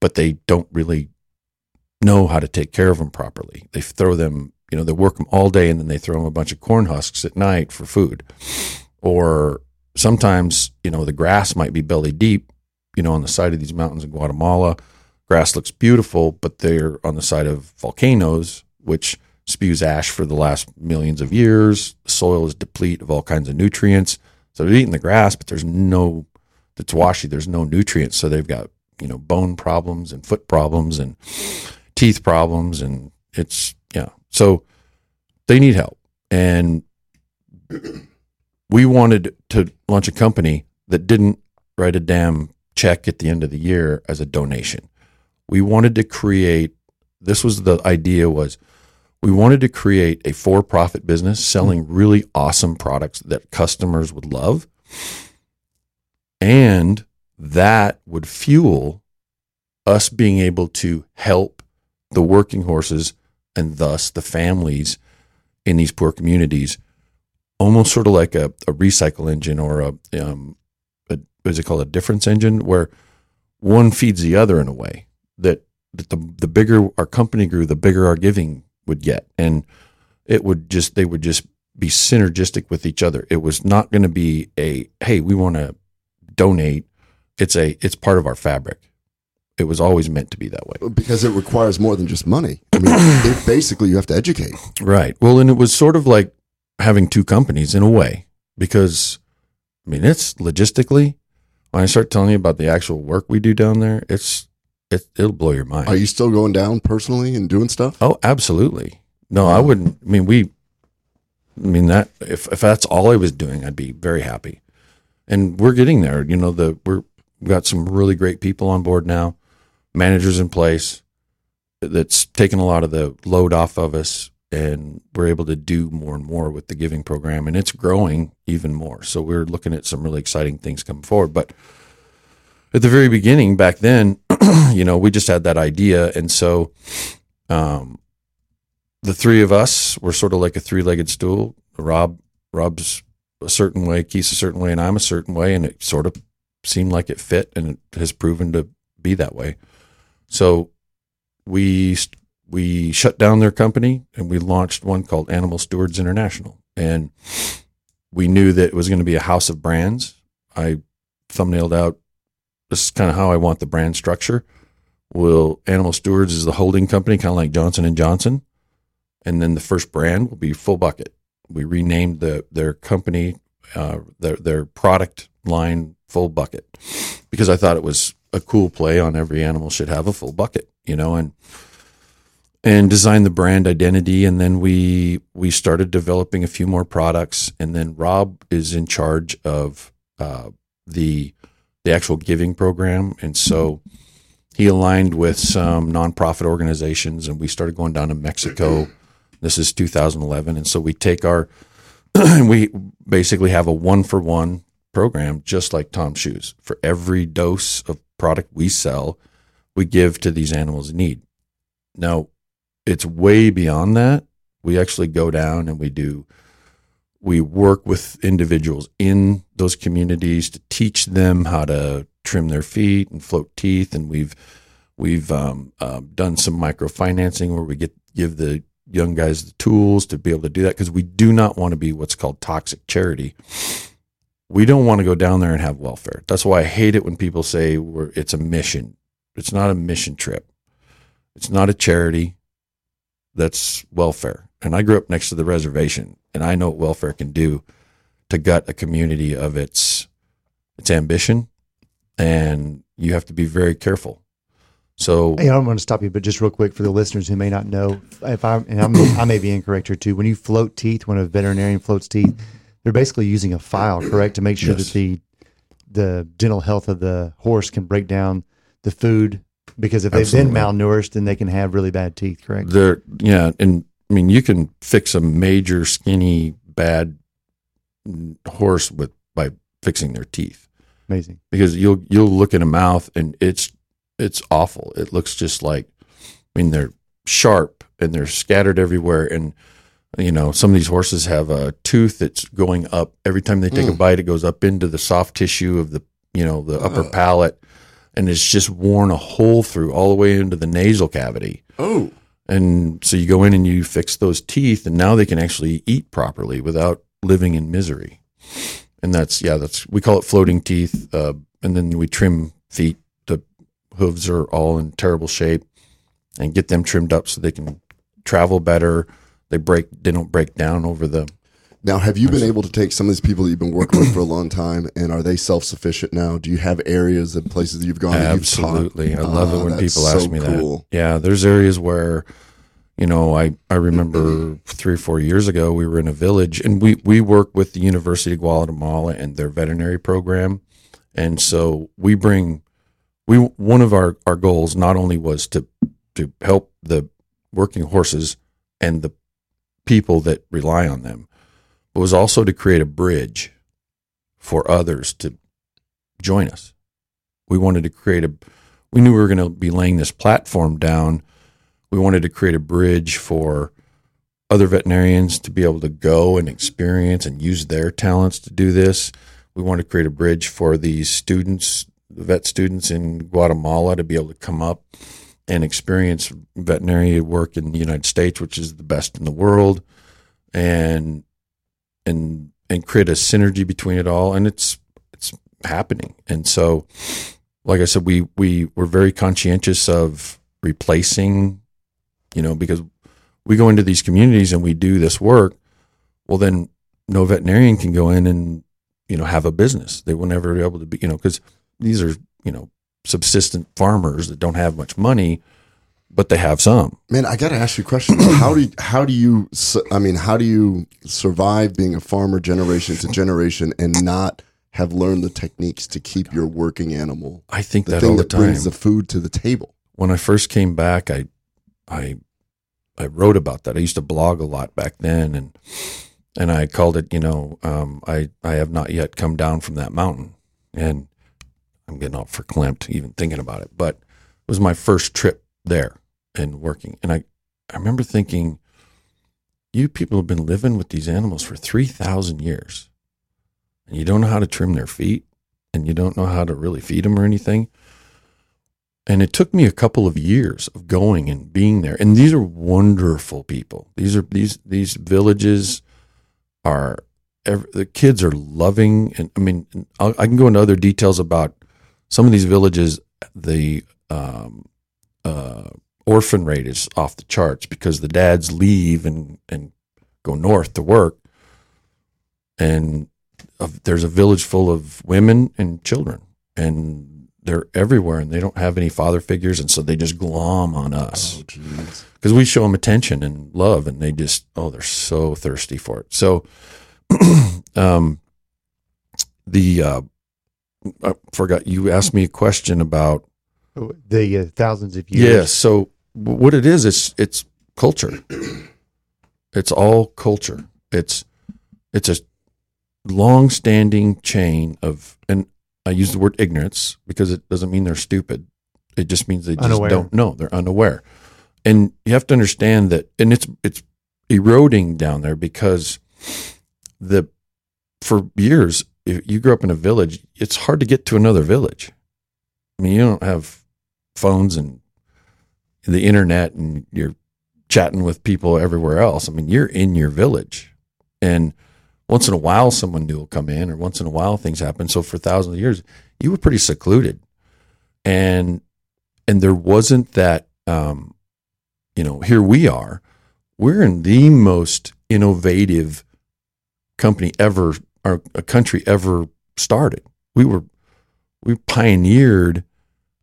but they don't really know how to take care of them properly. They throw them you know they work them all day and then they throw them a bunch of corn husks at night for food. Or sometimes you know the grass might be belly deep you know on the side of these mountains in guatemala. Grass looks beautiful but they're on the side of volcanoes which spews ash for the last millions of years. The soil is deplete of all kinds of nutrients. So they're eating the grass but there's no it's washy there's no nutrients so they've got you know bone problems and foot problems and teeth problems and it's yeah. So they need help. And we wanted to launch a company that didn't write a damn check at the end of the year as a donation. We wanted to create this was the idea was we wanted to create a for-profit business selling mm-hmm. really awesome products that customers would love and that would fuel us being able to help the working horses and thus the families in these poor communities. Almost sort of like a, a recycle engine or a, um, a what is it called? A difference engine where one feeds the other in a way that, that the the bigger our company grew, the bigger our giving would get, and it would just they would just be synergistic with each other. It was not going to be a hey, we want to donate. It's a it's part of our fabric. It was always meant to be that way. because it requires more than just money. I mean, it, basically, you have to educate. Right. Well, and it was sort of like having two companies in a way because I mean, it's logistically when I start telling you about the actual work we do down there, it's it, it'll blow your mind. Are you still going down personally and doing stuff? Oh, absolutely. No, I wouldn't. I mean, we. I mean that if if that's all I was doing, I'd be very happy. And we're getting there. You know, the we're we've got some really great people on board now, managers in place. That's taken a lot of the load off of us, and we're able to do more and more with the giving program, and it's growing even more. So we're looking at some really exciting things coming forward. But at the very beginning, back then, *clears throat* you know, we just had that idea, and so um, the three of us were sort of like a three-legged stool. Rob, Rob's a certain way, Keith's a certain way, and I'm a certain way, and it sort of seemed like it fit, and it has proven to be that way. So we we shut down their company and we launched one called Animal Stewards International, and we knew that it was going to be a house of brands. I thumbnailed out this is kind of how I want the brand structure. Will Animal Stewards is the holding company, kind of like Johnson and Johnson, and then the first brand will be Full Bucket. We renamed the their company, uh, their their product line Full Bucket, because I thought it was a cool play on every animal should have a full bucket, you know, and and designed the brand identity, and then we we started developing a few more products, and then Rob is in charge of uh, the the actual giving program, and so he aligned with some nonprofit organizations, and we started going down to Mexico. This is 2011, and so we take our *clears throat* we basically have a one for one program, just like Tom Shoes. For every dose of product we sell, we give to these animals in need. Now, it's way beyond that. We actually go down and we do we work with individuals in those communities to teach them how to trim their feet and float teeth and we've we've um, uh, done some microfinancing where we get give the young guys the tools to be able to do that because we do not want to be what's called toxic charity. We don't want to go down there and have welfare. That's why i hate it when people say we're, it's a mission. It's not a mission trip. It's not a charity. That's welfare. And i grew up next to the reservation and I know what welfare can do to gut a community of its its ambition, and you have to be very careful. So, Hey, I'm going to stop you, but just real quick for the listeners who may not know, if I and I'm, I may be incorrect here too. When you float teeth, when a veterinarian floats teeth, they're basically using a file, correct, to make sure Yes. that the the dental health of the horse can break down the food. Because if they've Absolutely. been malnourished, then they can have really bad teeth, correct? there, yeah, and I mean, you can fix a major skinny bad horse with by fixing their teeth. Amazing. because you'll you'll look in a mouth and it's it's awful. It looks just like I mean they're sharp and they're scattered everywhere and you know some of these horses have a tooth that's going up every time they take a Mm. bite it goes up into the soft tissue of the you know the upper Ugh. palate and it's just worn a hole through all the way into the nasal cavity. Oh. And so you go in and you fix those teeth and now they can actually eat properly without living in misery. And that's yeah, that's we call it floating teeth. Uh, and then we trim feet. Hooves are all in terrible shape, and get them trimmed up so they can travel better. They break. They don't break down over the. Now, have you been able to take some of these people that you've been working with for a long time, and are they self sufficient now? Do you have areas and places that you've gone? that you've? Absolutely, I love Ah, it when that's people ask so me cool. that. Yeah, there's areas where, you know, I I remember three or four years ago we were in a village and we we work with the University of Guatemala and their veterinary program, and so we bring we one of our our goals not only was to to help the working horses and the people that rely on them, but was also to create a bridge for others to join us. We wanted to create a, we knew we were going to be laying this platform down. We wanted to create a bridge for other veterinarians to be able to go and experience and use their talents to do this. We want to create a bridge for these students, vet students in Guatemala, to be able to come up and experience veterinary work in the United States, which is the best in the world, and and and create a synergy between it all. And it's it's happening. And so, like I said, we we were very conscientious of replacing, you know, because we go into these communities and we do this work. Well, then no veterinarian can go in and you know have a business. They will never be able to be, you know, because these are you know subsistent farmers that don't have much money, but they have some. Man, I got to ask you a question. *clears throat* how do you, how do you I mean, how do you survive being a farmer generation to generation and not have learned the techniques to keep your working animal? I think the that thing all the that brings the food to the table. When I first came back, I I I wrote about that. I used to blog a lot back then, and and I called it, you know, um, I I have not yet come down from that mountain, and I'm getting all verklempt even thinking about it. But it was my first trip there and working, and I I remember thinking, you people have been living with these animals for three thousand years, and you don't know how to trim their feet, and you don't know how to really feed them or anything. And it took me a couple of years of going and being there. And these are wonderful people. These are these these villages are the kids are loving. And I mean, I can go into other details about some of these villages. The um, uh, orphan rate is off the charts because the dads leave and and go north to work, and uh, there's a village full of women and children, and they're everywhere, and they don't have any father figures, and so they just glom on us because we show them attention and love, and they just oh, they're so thirsty for it. So, *clears throat* um, the uh, I forgot you asked me a question about the uh, thousands of years. yeah. So what it is, it's it's culture. It's all culture. It's it's a long-standing chain of, and I use the word ignorance because it doesn't mean they're stupid. It just means they just Unaware. don't know. They're unaware, and you have to understand that. And it's it's eroding down there because the for years, if you grew up in a village, it's hard to get to another village. I mean, you don't have phones and the internet and you're chatting with people everywhere else. I mean, you're in your village. And once in a while, someone new will come in, or once in a while, things happen. So for thousands of years, you were pretty secluded. And and there wasn't that um, you know, here we are. We're in the most innovative company ever, our a country ever started. We were we pioneered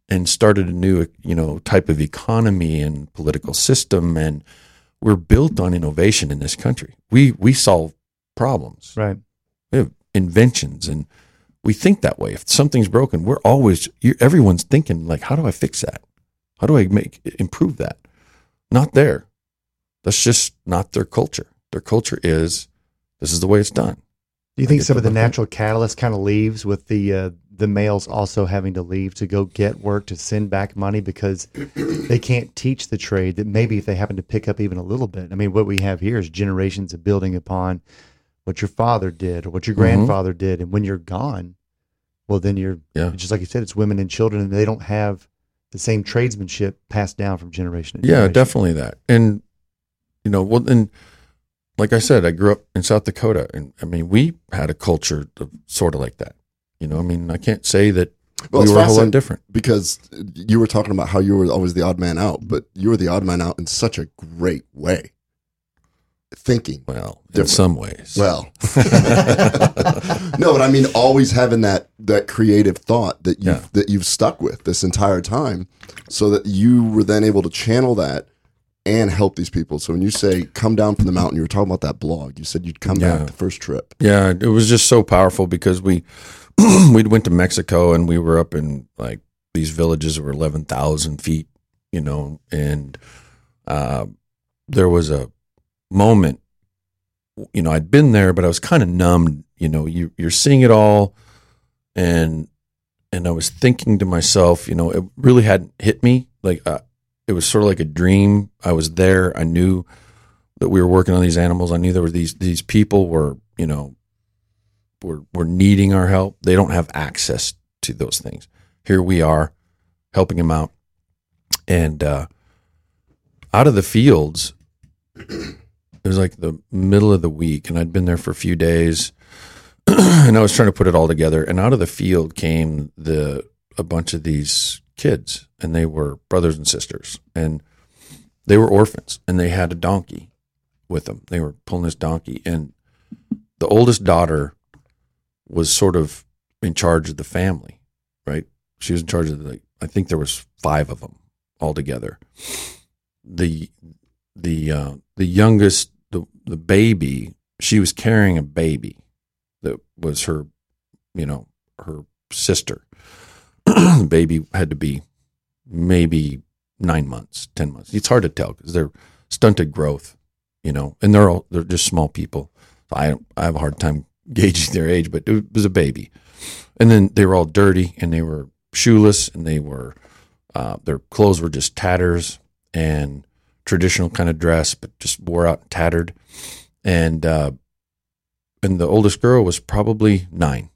and started a new you know type of economy and political system and we're built on innovation in this country. We we solve problems. Right. we have inventions and we think that way. If something's broken we're always everyone's thinking like how do i fix that? How do i make improve that? Not there. That's just not their culture. Their culture is this is the way it's done Do you think some of the natural catalyst kind of leaves with the uh, the males also having to leave to go get work to send back money because *clears throat* they can't teach the trade that maybe if they happen to pick up even a little bit. I mean, what we have here is generations of building upon what your father did or what your Mhm. grandfather did, and when you're gone, well, then you're Yeah. just like you said, it's women and children, and they don't have the same tradesmanship passed down from generation to Yeah, generation. definitely that. And you know, well, and like I said, I grew up in South Dakota, and I mean, we had a culture of sort of like that. You know, I mean, I can't say that Well, we were a whole lot different. because you were talking about how you were always the odd man out, but you were the odd man out in such a great way. Thinking well, in some ways. Well, *laughs* *laughs* no, but I mean, always having that that creative thought that you Yeah. that you've stuck with this entire time, so that you were then able to channel that and help these people. So when you say come down from the mountain, you were talking about that blog. You said you'd come Yeah. back the first trip. Yeah, it was just so powerful because we *clears throat* we went to Mexico and we were up in like these villages that were eleven thousand feet, you know, and uh, there was a moment, you know, I'd been there, but I was kind of numbed. You know, you you're seeing it all, and and I was thinking to myself, you know, it really hadn't hit me. Like uh, it was sort of like a dream. I was there. I knew that we were working on these animals. I knew there were these these people were you know were were needing our help. They don't have access to those things. Here we are helping them out, and uh, out of the fields. *clears throat* It was like the middle of the week, and I'd been there for a few days, *clears throat* and I was trying to put it all together. And out of the field came the a bunch of these kids, and they were brothers and sisters, and they were orphans, and they had a donkey with them. They were pulling this donkey, and the oldest daughter was sort of in charge of the family, right? She was in charge of the. I think there was five of them altogether. The the uh, the youngest the the baby she was carrying a baby that was her you know her sister the *clears throat* baby had to be maybe nine months ten months it's hard to tell because they're stunted growth you know and they're all they're just small people i i have a hard time *laughs* gauging their age but it was a baby and then they were all dirty and they were shoeless and they were uh, their clothes were just tatters and traditional kind of dress, but just wore out and tattered. And uh, and the oldest girl was probably nine.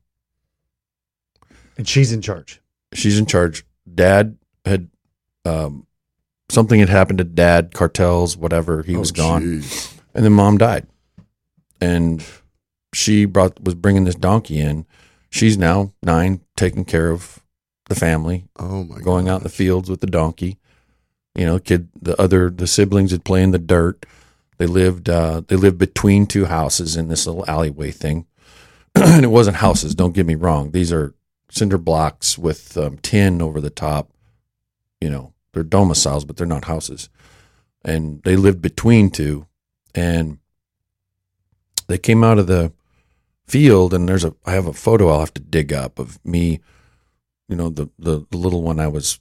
And she's in charge. She's in charge. Dad had um, something had happened to dad, cartels, whatever. He Oh, was gone, jeez. and then mom died, and she brought was bringing this donkey in. She's now nine, taking care of the family. Oh my! Going out in the fields with the donkey. You know, kid. The other the siblings would play in the dirt. They lived uh, they lived between two houses in this little alleyway thing, *clears throat* and it wasn't houses. Don't get me wrong; these are cinder blocks with um, tin over the top. You know, they're domiciles, but they're not houses. And they lived between two, and they came out of the field, and there's a I have a photo I'll have to dig up of me. You know, the the, the little one I was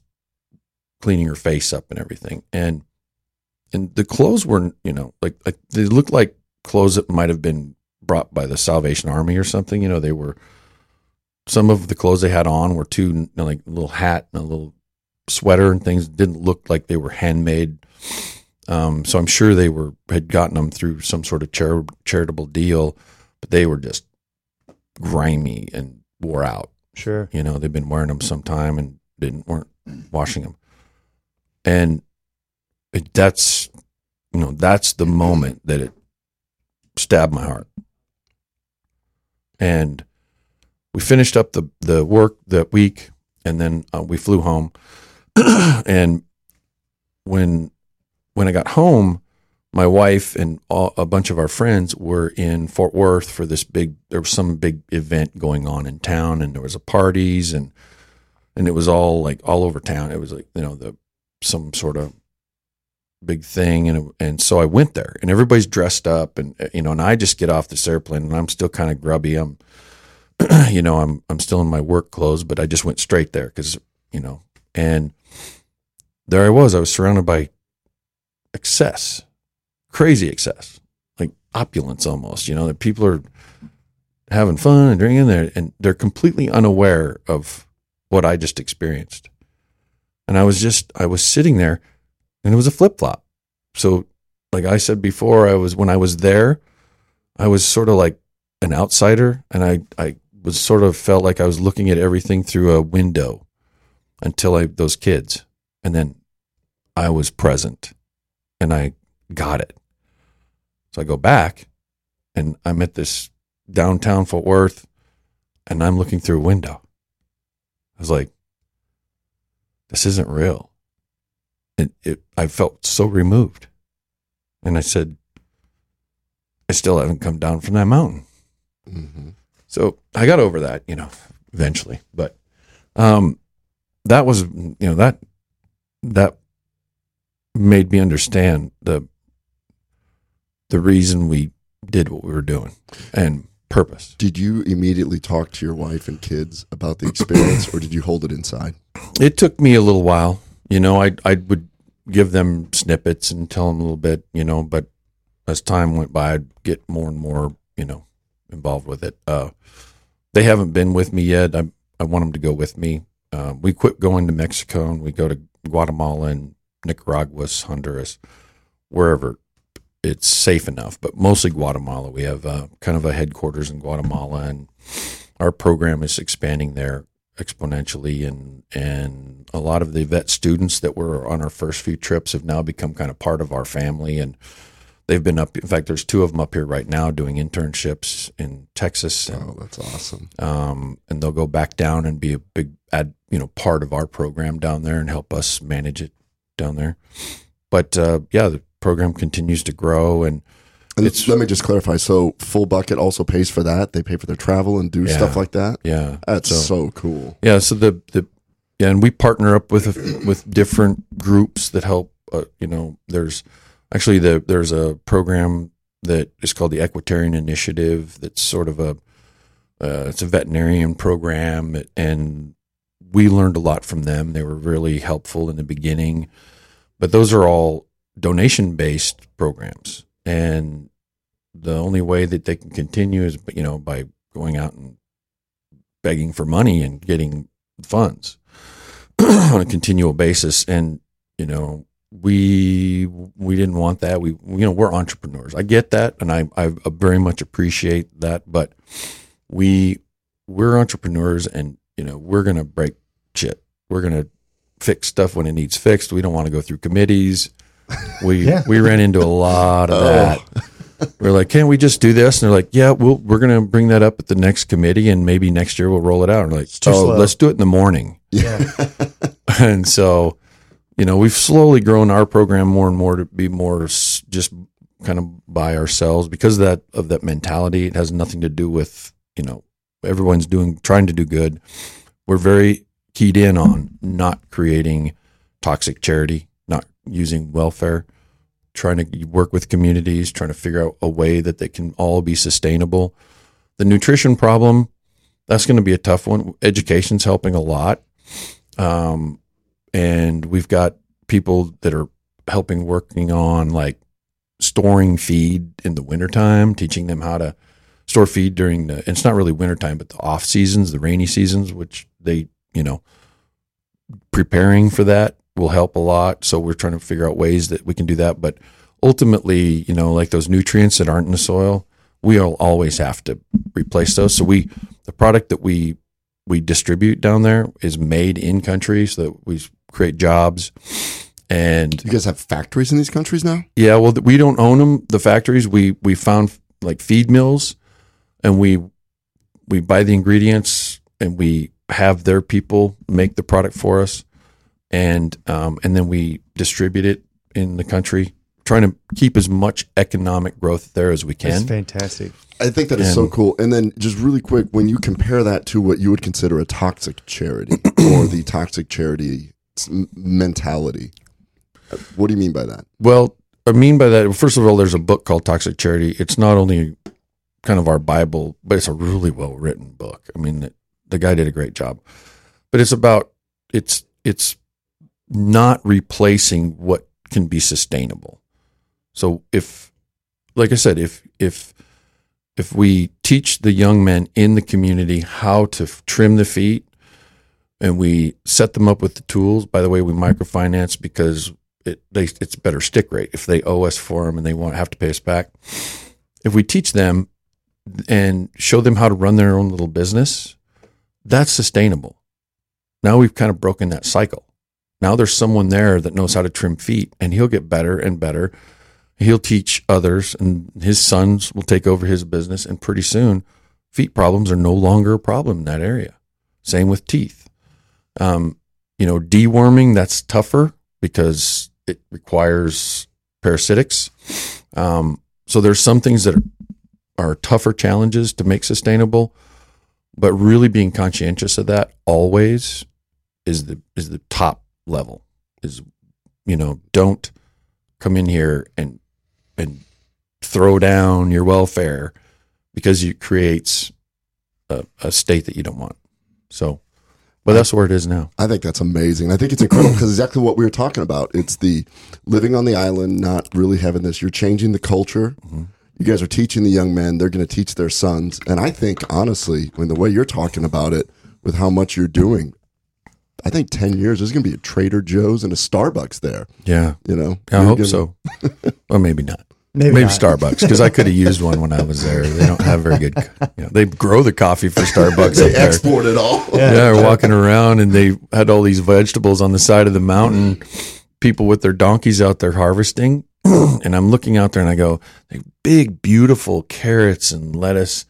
cleaning her face up and everything, and and the clothes were you know like like they looked like clothes that might have been brought by the Salvation Army or something. You know, they were some of the clothes they had on were too you know, like a little hat and a little sweater and things didn't look like they were handmade. Um, so I'm sure they were had gotten them through some sort of char- charitable deal, but they were just grimy and wore out. Sure, you know they've been wearing them some time and didn't weren't washing them, and it, that's you know that's the moment that it stabbed my heart. And we finished up the the work that week, and then uh, we flew home. *clears throat* and when when I got home, my wife and all, a bunch of our friends were in Fort Worth for this big. There was some big event going on in town, and there was a parties and and it was all like all over town. It was like you know the some sort of big thing, and and so I went there, and everybody's dressed up, and you know, and I just get off this airplane, and I'm still kind of grubby. I'm, *clears throat* you know, I'm I'm still in my work clothes, but I just went straight there because you know, and there I was. I was surrounded by excess, crazy excess, like opulence almost. You know, that people are having fun and drinking there, and they're completely unaware of what I just experienced. And I was just, I was sitting there, and it was a flip flop. So, like I said before, I was when I was there, I was sort of like an outsider, and I I was sort of felt like I was looking at everything through a window until I those kids, and then I was present, and I got it. So I go back, and I'm at this downtown Fort Worth, and I'm looking through a window. I was like, this isn't real. It, it, I felt so removed. And I said, I still haven't come down from that mountain. Mm-hmm. So I got over that, you know, eventually. But um, that was, you know, that that made me understand the the reason we did what we were doing and purpose. Did you immediately talk to your wife and kids about the experience, or did you hold it inside? It took me a little while. You know, I I would give them snippets and tell them a little bit, you know, but as time went by, I'd get more and more, you know, involved with it. Uh, they haven't been with me yet. I I want them to go with me. Uh, we quit going to Mexico and we go to Guatemala and Nicaragua, Honduras, wherever. it's safe enough. But mostly Guatemala. We have uh, kind of a headquarters in Guatemala, and our program is expanding there exponentially. And and a lot of the vet students that were on our first few trips have now become kind of part of our family, and they've been up. In fact, there's two of them up here right now doing internships in Texas. And, oh, that's awesome. Um, and they'll go back down and be a big ad, you know, part of our program down there and help us manage it down there. But uh, yeah, the program continues to grow and. And let me just clarify. So, Full Bucket also pays for that. They pay for their travel and do Yeah. stuff like that. Yeah, that's So- so, cool. Yeah, so the the yeah, and we partner up with with different groups that help. Uh, you know, there's actually the there's a program that is called the Equitarian Initiative. That's sort of a uh, it's a veterinarian program, and we learned a lot from them. They were really helpful in the beginning, but those are all donation based programs, and the only way that they can continue is you know by going out and begging for money and getting funds *clears throat* on a continual basis and you know we we didn't want that we you know we're entrepreneurs i get that and i i very much appreciate that but we we're entrepreneurs and you know we're gonna break shit we're gonna fix stuff when it needs fixed we don't want to go through committees we *laughs* Yeah. we ran into a lot of Oh. that we're like, can't we just do this? And they're like, yeah, we'll, we're going to bring that up at the next committee and maybe next year we'll roll it out. And we're like, oh, slow. let's do it in the morning. Yeah. *laughs* and so, you know, we've slowly grown our program more and more to be more just kind of by ourselves because of that of that mentality. It has nothing to do with, you know, everyone's doing trying to do good. We're very keyed in on not creating toxic charity, not using welfare, trying to work with communities, trying to figure out a way that they can all be sustainable. The nutrition problem, that's going to be a tough one. Education's helping a lot. Um, and we've got people that are helping working on like storing feed in the wintertime, teaching them how to store feed during the, it's not really wintertime, but the off seasons, the rainy seasons, which they, you know, preparing for that will help a lot. So we're trying to figure out ways that we can do that. But ultimately, you know, like those nutrients that aren't in the soil, we'll always have to replace those. So we, the product that we we distribute down there is made in country, so that we create jobs. And You guys have factories in these countries now? yeah, well, we don't own them. The factories we we found like feed mills, and we we buy the ingredients and we have their people make the product for us, and um, and then we distribute it in the country, trying to keep as much economic growth there as we That's can. fantastic. I think that is so cool. And then just really quick, when you compare that to what you would consider a toxic charity or the toxic charity s- m- mentality, what do you mean by that? Well, I mean by that, first of all, there's a book called Toxic Charity. It's not only kind of our Bible, but it's a really well written book. I mean, the, the guy did a great job. But it's about it's it's not replacing what can be sustainable. So if, like I said, if if if we teach the young men in the community how to trim the feet and we set them up with the tools. By the way we microfinance because it they it's better stick rate if they owe us for them and they won't have to pay us back. If we teach them and show them how to run their own little business that's sustainable. Now we've kind of broken that cycle. Now there's someone there that knows how to trim feet and he'll get better and better. He'll teach others and his sons will take over his business and pretty soon feet problems are no longer a problem in that area. Same with teeth um, you know deworming that's tougher because it requires parasitics um, so there's some things that are, tougher challenges to make sustainable but really being conscientious of that always is the is the top level is you know don't come in here and and throw down your welfare because it creates a, a state that you don't want. So, but that's where it is now. I think that's amazing. I think it's incredible because exactly what we were talking about. It's the living on the island, not really having this. You're changing the culture. Mm-hmm. You guys are teaching the young men. They're going to teach their sons. And I think, honestly, when the way you're talking about it, with how much you're doing, I think 10 years, there's going to be a Trader Joe's and a Starbucks there. Yeah, You know? I hope gonna- so. *laughs* well, maybe not. Maybe Maybe. Starbucks because I could have used one when I was there. They don't have very good. You know, they grow the coffee for Starbucks. They up there. export it all. Yeah, they're walking around and they had all these vegetables on the side of the mountain. People with their donkeys out there harvesting, *clears throat* and I'm looking out there and I go, they big, beautiful carrots and lettuce,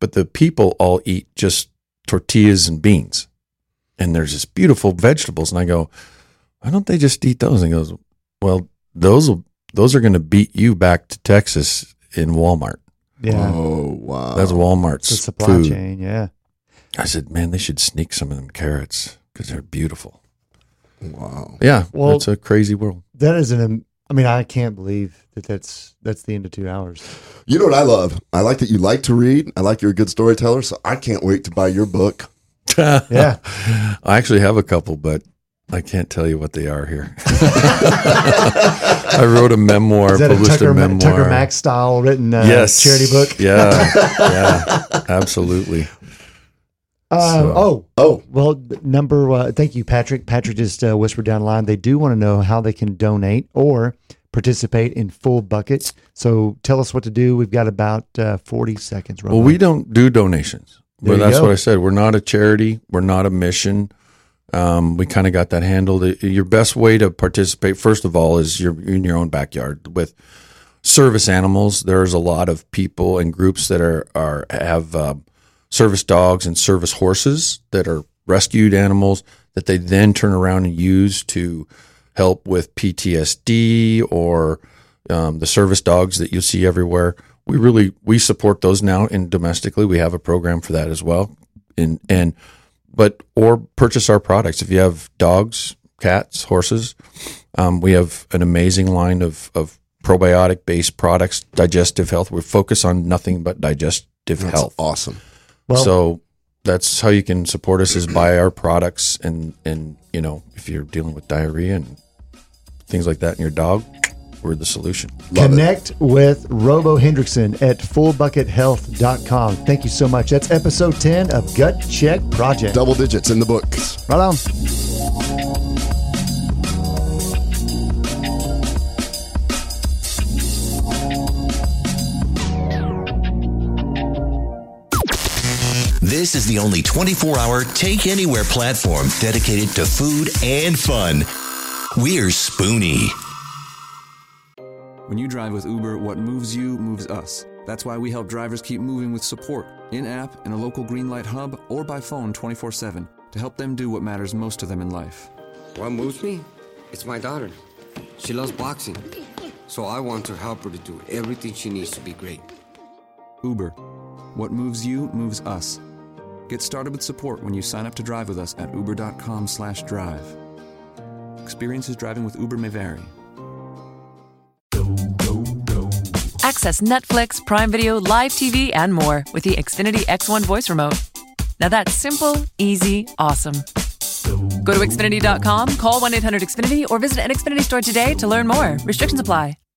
but the people all eat just tortillas and beans, and there's this beautiful vegetables, and I go, why don't they just eat those? And he goes, well, those will those are going to beat you back to Texas in Walmart. Yeah. Oh wow. That's Walmart's The supply food. chain, yeah. I said, man, they should sneak some of them carrots because they're beautiful. Wow. Yeah, Well- it's a crazy world. That is an. I mean, I can't believe that that's that's the end of two hours. You know what I love? I like that you like to read. I like you're a good storyteller. So I can't wait to buy your book. *laughs* Yeah. *laughs* I actually have a couple, but I can't tell you what they are here. *laughs* I wrote a memoir, Is that a Tucker, a memoir. Tucker Max style written uh, yes, charity book? Yeah, yeah, absolutely. Um, So- Oh, oh, well, number. Uh, thank you, Patrick. Patrick just uh, whispered down the line. They do want to know how they can donate or participate in full buckets. So tell us what to do. We've got about uh, forty seconds. Well, we don't do donations. There Well, that's go. what I said. We're not a charity. We're not a mission. Um, we kind of got that handled. Your best way to participate, first of all, is you're in your own backyard with service animals. There's a lot of people and groups that are are have uh, service dogs and service horses that are rescued animals that they then turn around and use to help with PTSD or um, the service dogs that you see everywhere. We really we support those now and domestically. We have a program for that as well. And and but or purchase our products if you have dogs, cats, horses. Um, we have an amazing line of of probiotic based products, digestive health. We focus on nothing but digestive That's health. awesome. Well- so that's how you can support us is buy our products and and you know if you're dealing with diarrhea and things like that in your dog, we're the solution. Connect with Robo Hendrickson at fullbuckethealth.com. Thank you so much. That's episode 10 of Gut Check Project. Double digits in the books. Right on. This is the only 24 hour take anywhere platform dedicated to food and fun. We're Spoonie. When you drive with Uber, what moves you moves us. That's why we help drivers keep moving with support in app, in a local Greenlight hub, or by phone 24 7 to help them do what matters most to them in life. What moves me? It's my daughter. She loves boxing. So I want to help her to do everything she needs to be great. Uber. What moves you moves us. Get started with support when you sign up to drive with us at uber.com slash drive. Experiences driving with Uber may vary. Access Netflix, Prime Video, live TV, and more with the Xfinity X1 voice remote. Now that's simple, easy, awesome. Go to Xfinity.com, call 1 800 Xfinity, or visit an Xfinity store today to learn more. Restrictions apply.